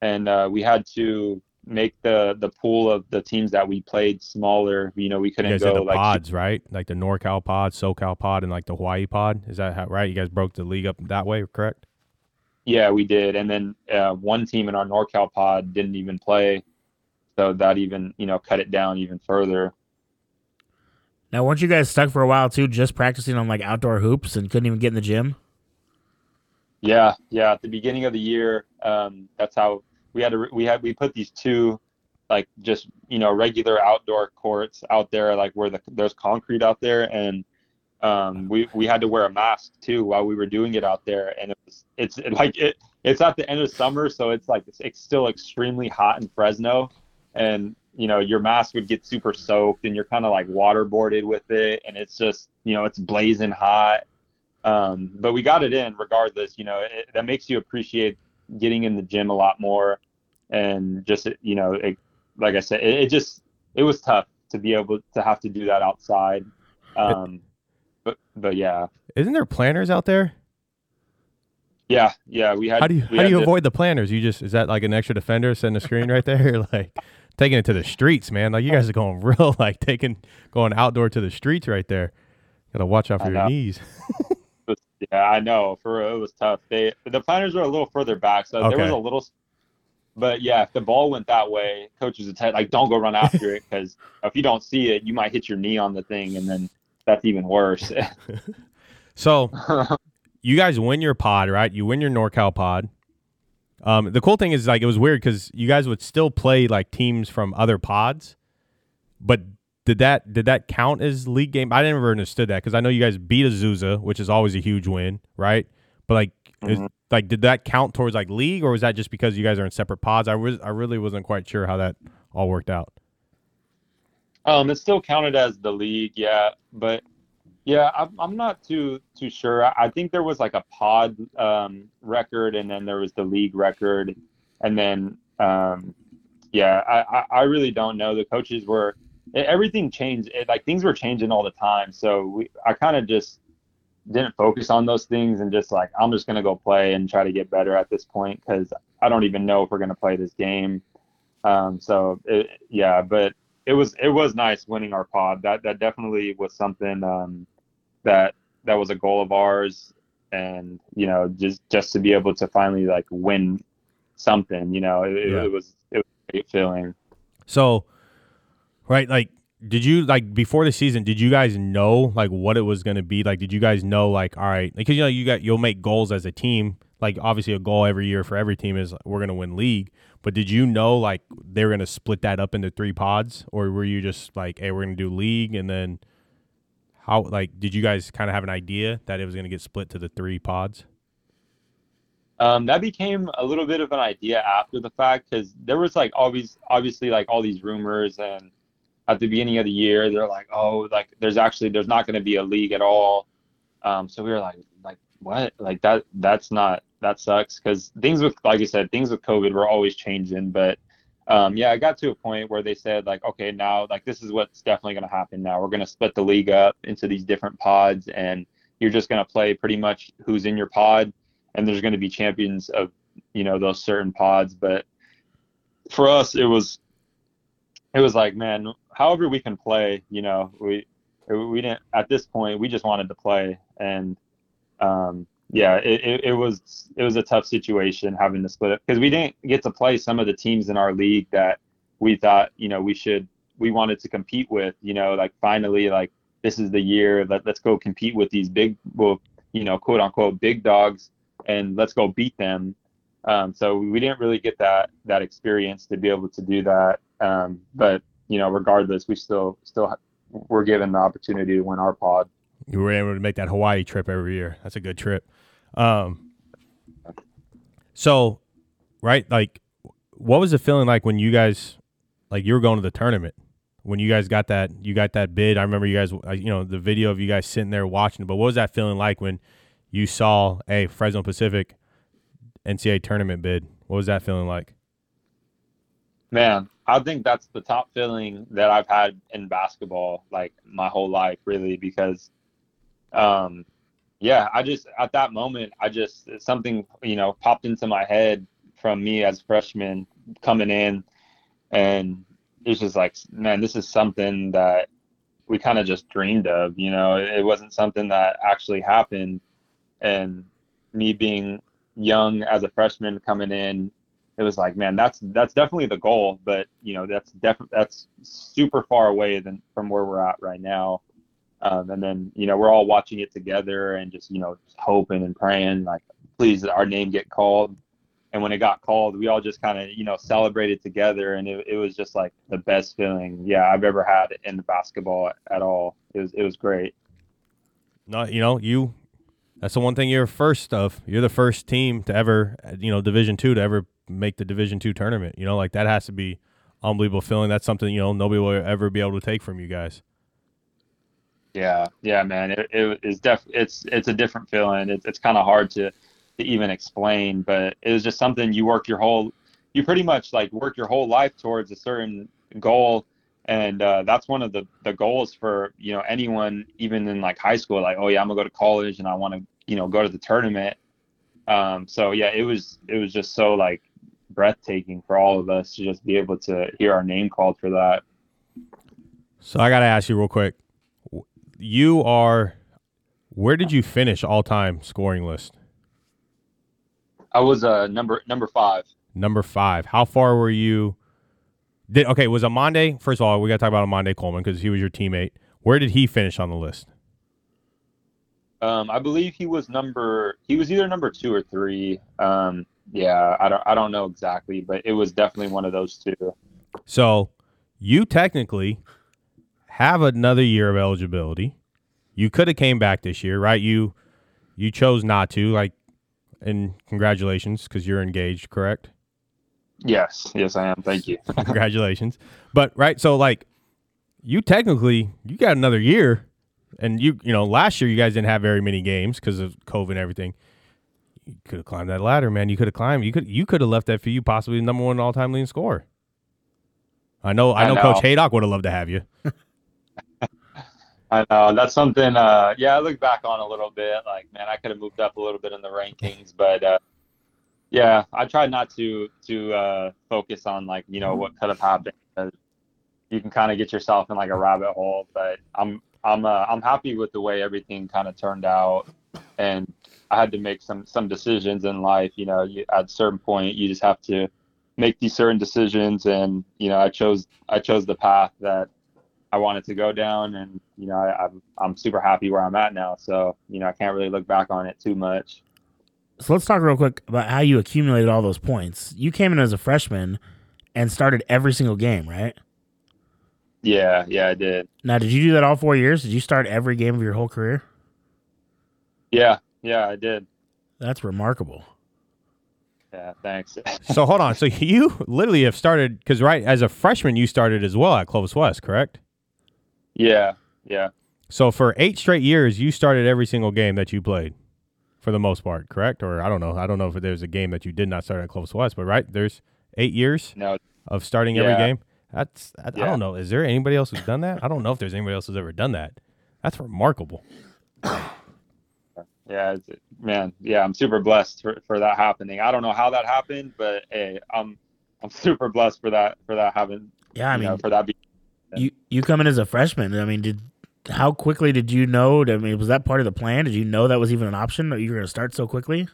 and uh, we had to make the the pool of the teams that we played smaller. You know, we couldn't you guys go the like pods, right? Like the NorCal pod, SoCal pod, and like the Hawaii pod. Is that how, right? You guys broke the league up that way, correct? Yeah, we did. And then uh, one team in our NorCal pod didn't even play, so that even you know cut it down even further. Now, weren't you guys stuck for a while too, just practicing on like outdoor hoops and couldn't even get in the gym? Yeah, yeah. At the beginning of the year, um, that's how we had to we had we put these two like just you know regular outdoor courts out there like where the, there's concrete out there. And um, we we had to wear a mask too while we were doing it out there. And it was it's it, like it it's at the end of summer so it's like it's, it's still extremely hot in Fresno. And you know your mask would get super soaked and you're kind of like waterboarded with it. And it's just you know it's blazing hot. Um, but we got it in regardless you know it, that makes you appreciate getting in the gym a lot more and just you know it, like i said it, it, just it was tough to be able to have to do that outside um but but yeah isn't there planners out there yeah yeah we had how do you how do you to, avoid the planners you just is that like an extra defender setting a screen right there [laughs] like taking it to the streets man like you guys are going [laughs] real like taking going outdoor to the streets right there Gotta watch out I for your know. knees. [laughs] Yeah, I know. For real, it was tough. They the planners were a little further back, so there was a little. But yeah, if the ball went that way, coaches would tell like, don't go run after it because if you don't see it, you might hit your knee on the thing, and then that's even worse. [laughs] [laughs] So [laughs] you guys win your pod, right? You win your NorCal pod. Um, the cool thing is like it was weird because you guys would still play like teams from other pods, but did that did that count as league game? I never understood that because I know you guys beat Azusa, which is always a huge win, right? But like, is, Mhm. like did that count towards like league, or was that just because you guys are in separate pods? I was I really wasn't quite sure how that all worked out. Um, it's still counted as the league, yeah, but yeah, I'm, I'm not too too sure. I, I think there was like a pod um, record, and then there was the league record, and then um, yeah, I, I, I really don't know. The coaches were everything changed. It, like things were changing all the time, so we I kind of just didn't focus on those things and just like I'm just gonna go play and try to get better at this point because I don't even know if we're gonna play this game. Um, so it, yeah, but it was it was nice winning our pod. That that definitely was something um, that that was a goal of ours, and you know just just to be able to finally like win something, you know, it, Yeah. it was it was a great feeling. So, right, like, did you like before the season? Did you guys know like what it was going to be? Like, did you guys know like, all right, because you know you got you'll make goals as a team. Like, obviously, a goal every year for every team is we're going to win league. But did you know like they were going to split that up into three pods, or were you just like, hey, we're going to do league, and then how? Like, did you guys kind of have an idea that it was going to get split to the three pods? Um, that became a little bit of an idea after the fact because there was like always obviously like all these rumors and at the beginning of the year they're like oh like there's actually there's not going to be a league at all. Um, so we were like like what? Like that that's not that sucks because things with like you said things with covid were always changing but um, yeah i got to a point where they said like okay now like this is what's definitely going to happen now. We're going to split the league up into these different pods and you're just going to play pretty much who's in your pod and there's going to be champions of you know those certain pods. But for us it was it was like man however we can play you know we we didn't at this point we just wanted to play and um yeah it, it, it was it was a tough situation having to split it because we didn't get to play some of the teams in our league that we thought you know we should we wanted to compete with you know like finally like this is the year let, let's go compete with these big well you know quote unquote big dogs and let's go beat them. Um, so we didn't really get that that experience to be able to do that. Um, but you know, regardless, we still still were given the opportunity to win our pod. You were able to make that Hawaii trip every year. That's a good trip. Um, so, right, like, what was the feeling like when you guys, like, you were going to the tournament? When you guys got that, you got that bid. I remember you guys, you know, the video of you guys sitting there watching. But what was that feeling like when you saw a Fresno Pacific NCAA tournament bid? What was that feeling like? Man, I think that's the top feeling that I've had in basketball, like my whole life, really, because, um, yeah, I just at that moment, I just something you know popped into my head from me as a freshman coming in, and it's just like, man, this is something that we kind of just dreamed of, you know. It wasn't something that actually happened, and me being young as a freshman coming in it was like, man, that's that's definitely the goal, but you know, that's definitely that's super far away than from where we're at right now. Um, and then you know, we're all watching it together and just you know, just hoping and praying like, please, our name get called. And when it got called, we all just kind of you know celebrated together, and it, it was just like the best feeling, yeah, I've ever had in basketball at all. It was it was great. No, you know, you that's the one thing you're first of. You're the first team to ever, you know, Division two to ever make the Division two tournament. You know, like that has to be unbelievable feeling. That's something you know nobody will ever be able to take from you guys. Yeah, yeah, man. It, it is def. It's it's a different feeling. It's it's kind of hard to to even explain, but it was just something you work your whole, you pretty much like work your whole life towards a certain goal, and uh, that's one of the the goals for you know anyone even in like high school. Like, oh yeah, I'm gonna go to college and I want to you know go to the tournament. Um, so yeah, it was it was just so like breathtaking for all of us to just be able to hear our name called for that. So I got to ask you real quick. You are Where did you finish all time scoring list? I was uh number number five. Number five. How far were you? Did okay? Was Amande? First of all, we got to talk about Amande Coleman because he was your teammate. Where did he finish on the list? Um, I believe he was number. He was either number two or three. Um, yeah, I don't. I don't know exactly, but it was definitely one of those two. So, you technically have another year of eligibility. You could have came back this year, right? You you chose not to. Like, and congratulations because you're engaged, correct? Yes, yes, I am. Thank you. [laughs] [laughs] congratulations. But right, so like, you technically you got another year, and you you know last year you guys didn't have very many games because of COVID and everything. You could have climbed that ladder, man. You could have climbed. You could you could have left that for you possibly the number one all time leading scorer. I know. I I know, know. Coach Haydock would have loved to have you. [laughs] I know that's something. Uh, yeah, I look back on a little bit. Like, man, I could have moved up a little bit in the rankings, but uh, yeah, I tried not to to uh, focus on like you know what could have happened. You can kind of get yourself in like a rabbit hole. But I'm I'm uh, I'm happy with the way everything kind of turned out, and I had to make some some decisions in life. You know, you, at a certain point, you just have to make these certain decisions, and you know, I chose I chose the path that I wanted to go down, and you know, I, I'm I'm super happy where I'm at now. So you know, I can't really look back on it too much. So let's talk real quick about how you accumulated all those points. You came in as a freshman and started every single game, right? Yeah, yeah, I did. Now, did you do that all four years? Did you start every game of your whole career? Yeah, yeah, I did. That's remarkable. Yeah, thanks. [laughs] so hold on. So you literally have started because right as a freshman you started as well at Clovis West, correct? yeah, yeah, So for eight straight years you started every single game that you played, for the most part, correct? Or I don't know. I don't know if there's a game that you did not start at Clovis West, but right there's eight years no, of starting every game. That's I, I don't know. Is there anybody else who's done that? I don't know if there's anybody else who's ever done that. That's remarkable. [coughs] yeah, it's, man, yeah, I'm super blessed for, for that happening. I don't know how that happened, but hey, I'm I'm super blessed for that for that having. Yeah, I mean, know, for that. You you come in as a freshman. I mean, did how quickly did you know? I mean, was that part of the plan? Did you know that was even an option? That you were going to start so quickly?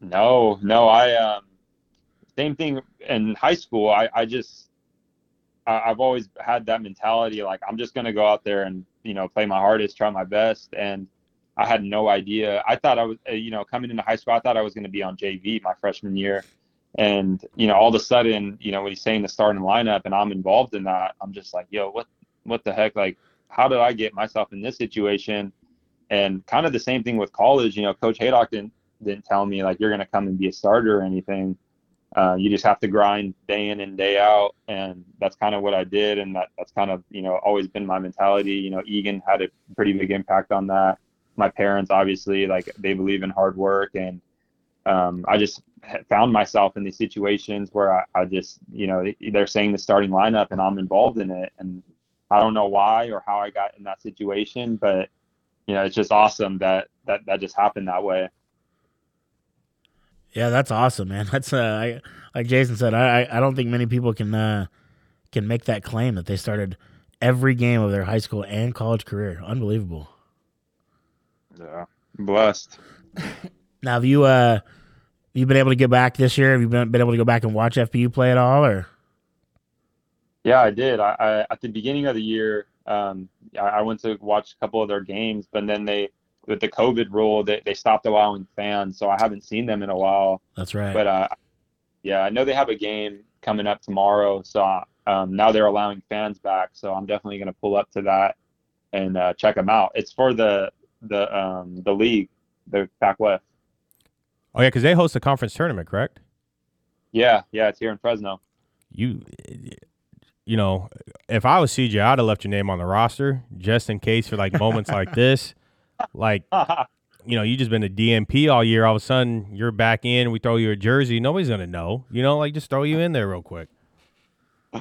No, no, I um, same thing in high school. I I just I've always had that mentality. Like I'm just gonna go out there and you know play my hardest, try my best, and I had no idea. I thought I was, uh, you know, coming into high school, I thought I was gonna be on JV my freshman year, and you know, all of a sudden, you know, when he's saying the starting lineup and I'm involved in that, I'm just like, yo, what what the heck? Like, how did I get myself in this situation? And kind of the same thing with college. You know, Coach Haydock didn't didn't tell me like you're going to come and be a starter or anything. Uh, you just have to grind day in and day out, and that's kind of what I did, and that that's kind of you know always been my mentality. You know, Egan had a pretty big impact on that. My parents obviously like they believe in hard work, and um, I just found myself in these situations where I, I just you know they're saying the starting lineup, and I'm involved in it, and I don't know why or how I got in that situation, but you know it's just awesome that that that just happened that way. Yeah, that's awesome, man. [laughs] That's uh, I, like Jason said. I I don't think many people can uh, can make that claim that they started every game of their high school and college career. Unbelievable. Yeah, blessed. Now, have you uh, you been able to get back this year? Have you been, been able to go back and watch FPU play at all, or Yeah, I did. I, I at the beginning of the year, um, I, I went to watch a couple of their games, but then they, with the COVID rule, they, they stopped allowing fans, so I haven't seen them in a while. that's right? But uh, yeah, I know they have a game coming up tomorrow, so um, now they're allowing fans back, so I'm definitely going to pull up to that and uh, check them out. It's for the the um, the league, the Pac West. Oh yeah, because they host a conference tournament, correct? Yeah, yeah, it's here in Fresno. You, you know, if I was CJ, I'd have left your name on the roster just in case for like moments like [laughs] this. Like, you know, you just been a DNP all year. All of a sudden, you're back in. We throw you a jersey. Nobody's gonna know. You know, like just throw you in there real quick. [laughs]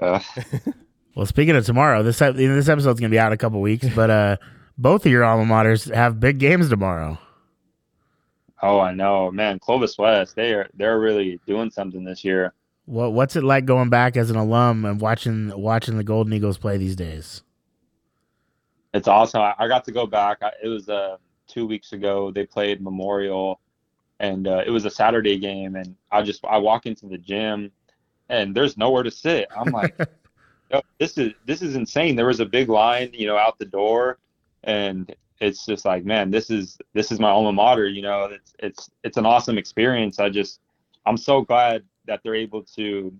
yeah. [laughs] well, speaking of tomorrow, this this episode's gonna be out in a couple weeks, but uh, both of your alma maters have big games tomorrow. Oh, I know, man. Clovis West, they are they're really doing something this year. What what's it like going back as an alum and watching watching the Golden Eagles play these days? it's awesome. I, I got to go back. I, it was uh, two weeks ago. They played Memorial, and uh, it was a Saturday game. And I just I walk into the gym, and there's nowhere to sit. I'm like, [laughs] This is this is insane. There was a big line, you know, out the door, and it's just like, man, this is this is my alma mater. You know, it's it's it's an awesome experience. I just I'm so glad that they're able to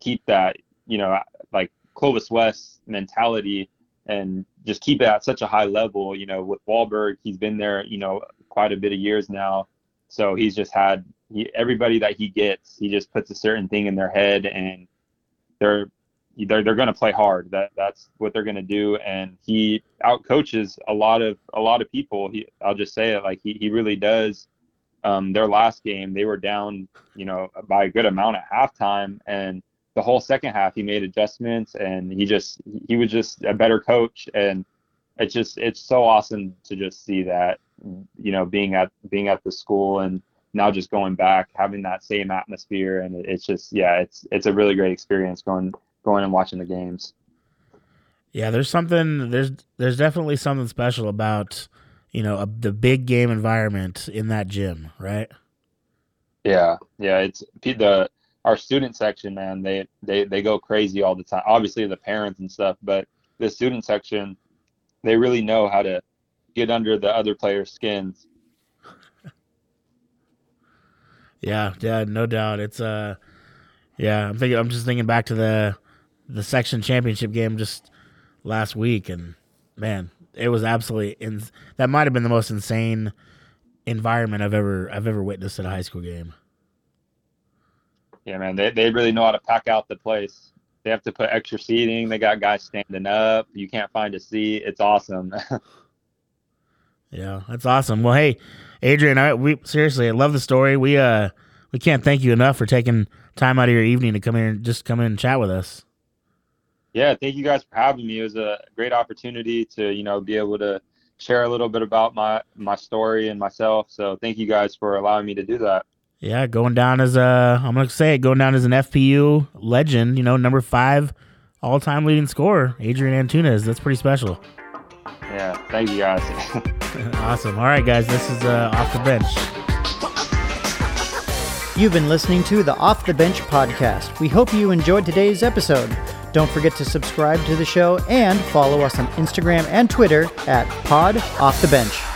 keep that, you know, like Clovis West mentality and just keep it at such a high level. You know, with Walberg, he's been there, you know, quite a bit of years now. So he's just had he, everybody that he gets, he just puts a certain thing in their head, and they're they're they're going to play hard. That that's what they're going to do, and he outcoaches a lot of a lot of people. He, I'll just say it like he he really does. Um, their last game, they were down, you know, by a good amount at halftime, and the whole second half he made adjustments and he just he was just a better coach and it's just it's so awesome to just see that you know being at being at the school and now just going back having that same atmosphere and it's just yeah it's it's a really great experience going going and watching the games yeah there's something there's there's definitely something special about you know a, the big game environment in that gym right yeah yeah it's the our student section, man, they they they go crazy all the time. Obviously the parents and stuff, but the student section, they really know how to get under the other players' skins. [laughs] yeah, yeah, no doubt. It's uh yeah, I'm thinking I'm just thinking back to the the section championship game just last week and man, it was absolutely in that might have been the most insane environment I've ever I've ever witnessed at a high school game yeah, man, they, they really know how to pack out the place. They have to put extra seating. They got guys standing up. You can't find a seat. It's awesome. [laughs] yeah, that's awesome. Well, hey, Adrian, I we seriously, I love the story. We uh we can't thank you enough for taking time out of your evening to come here and just come in and chat with us. Yeah, thank you guys for having me. It was a great opportunity to, you know, be able to share a little bit about my my story and myself. So thank you guys for allowing me to do that. Yeah, going down as a I'm gonna say it, going down as an FPU legend. You know, number five all time leading scorer, Adrian Antunez. That's pretty special. Yeah, thank you guys. [laughs] awesome. All right, guys, this is uh, off the bench. You've been listening to the Off the Bench podcast. We hope you enjoyed today's episode. Don't forget to subscribe to the show and follow us on Instagram and Twitter at Pod Off the Bench.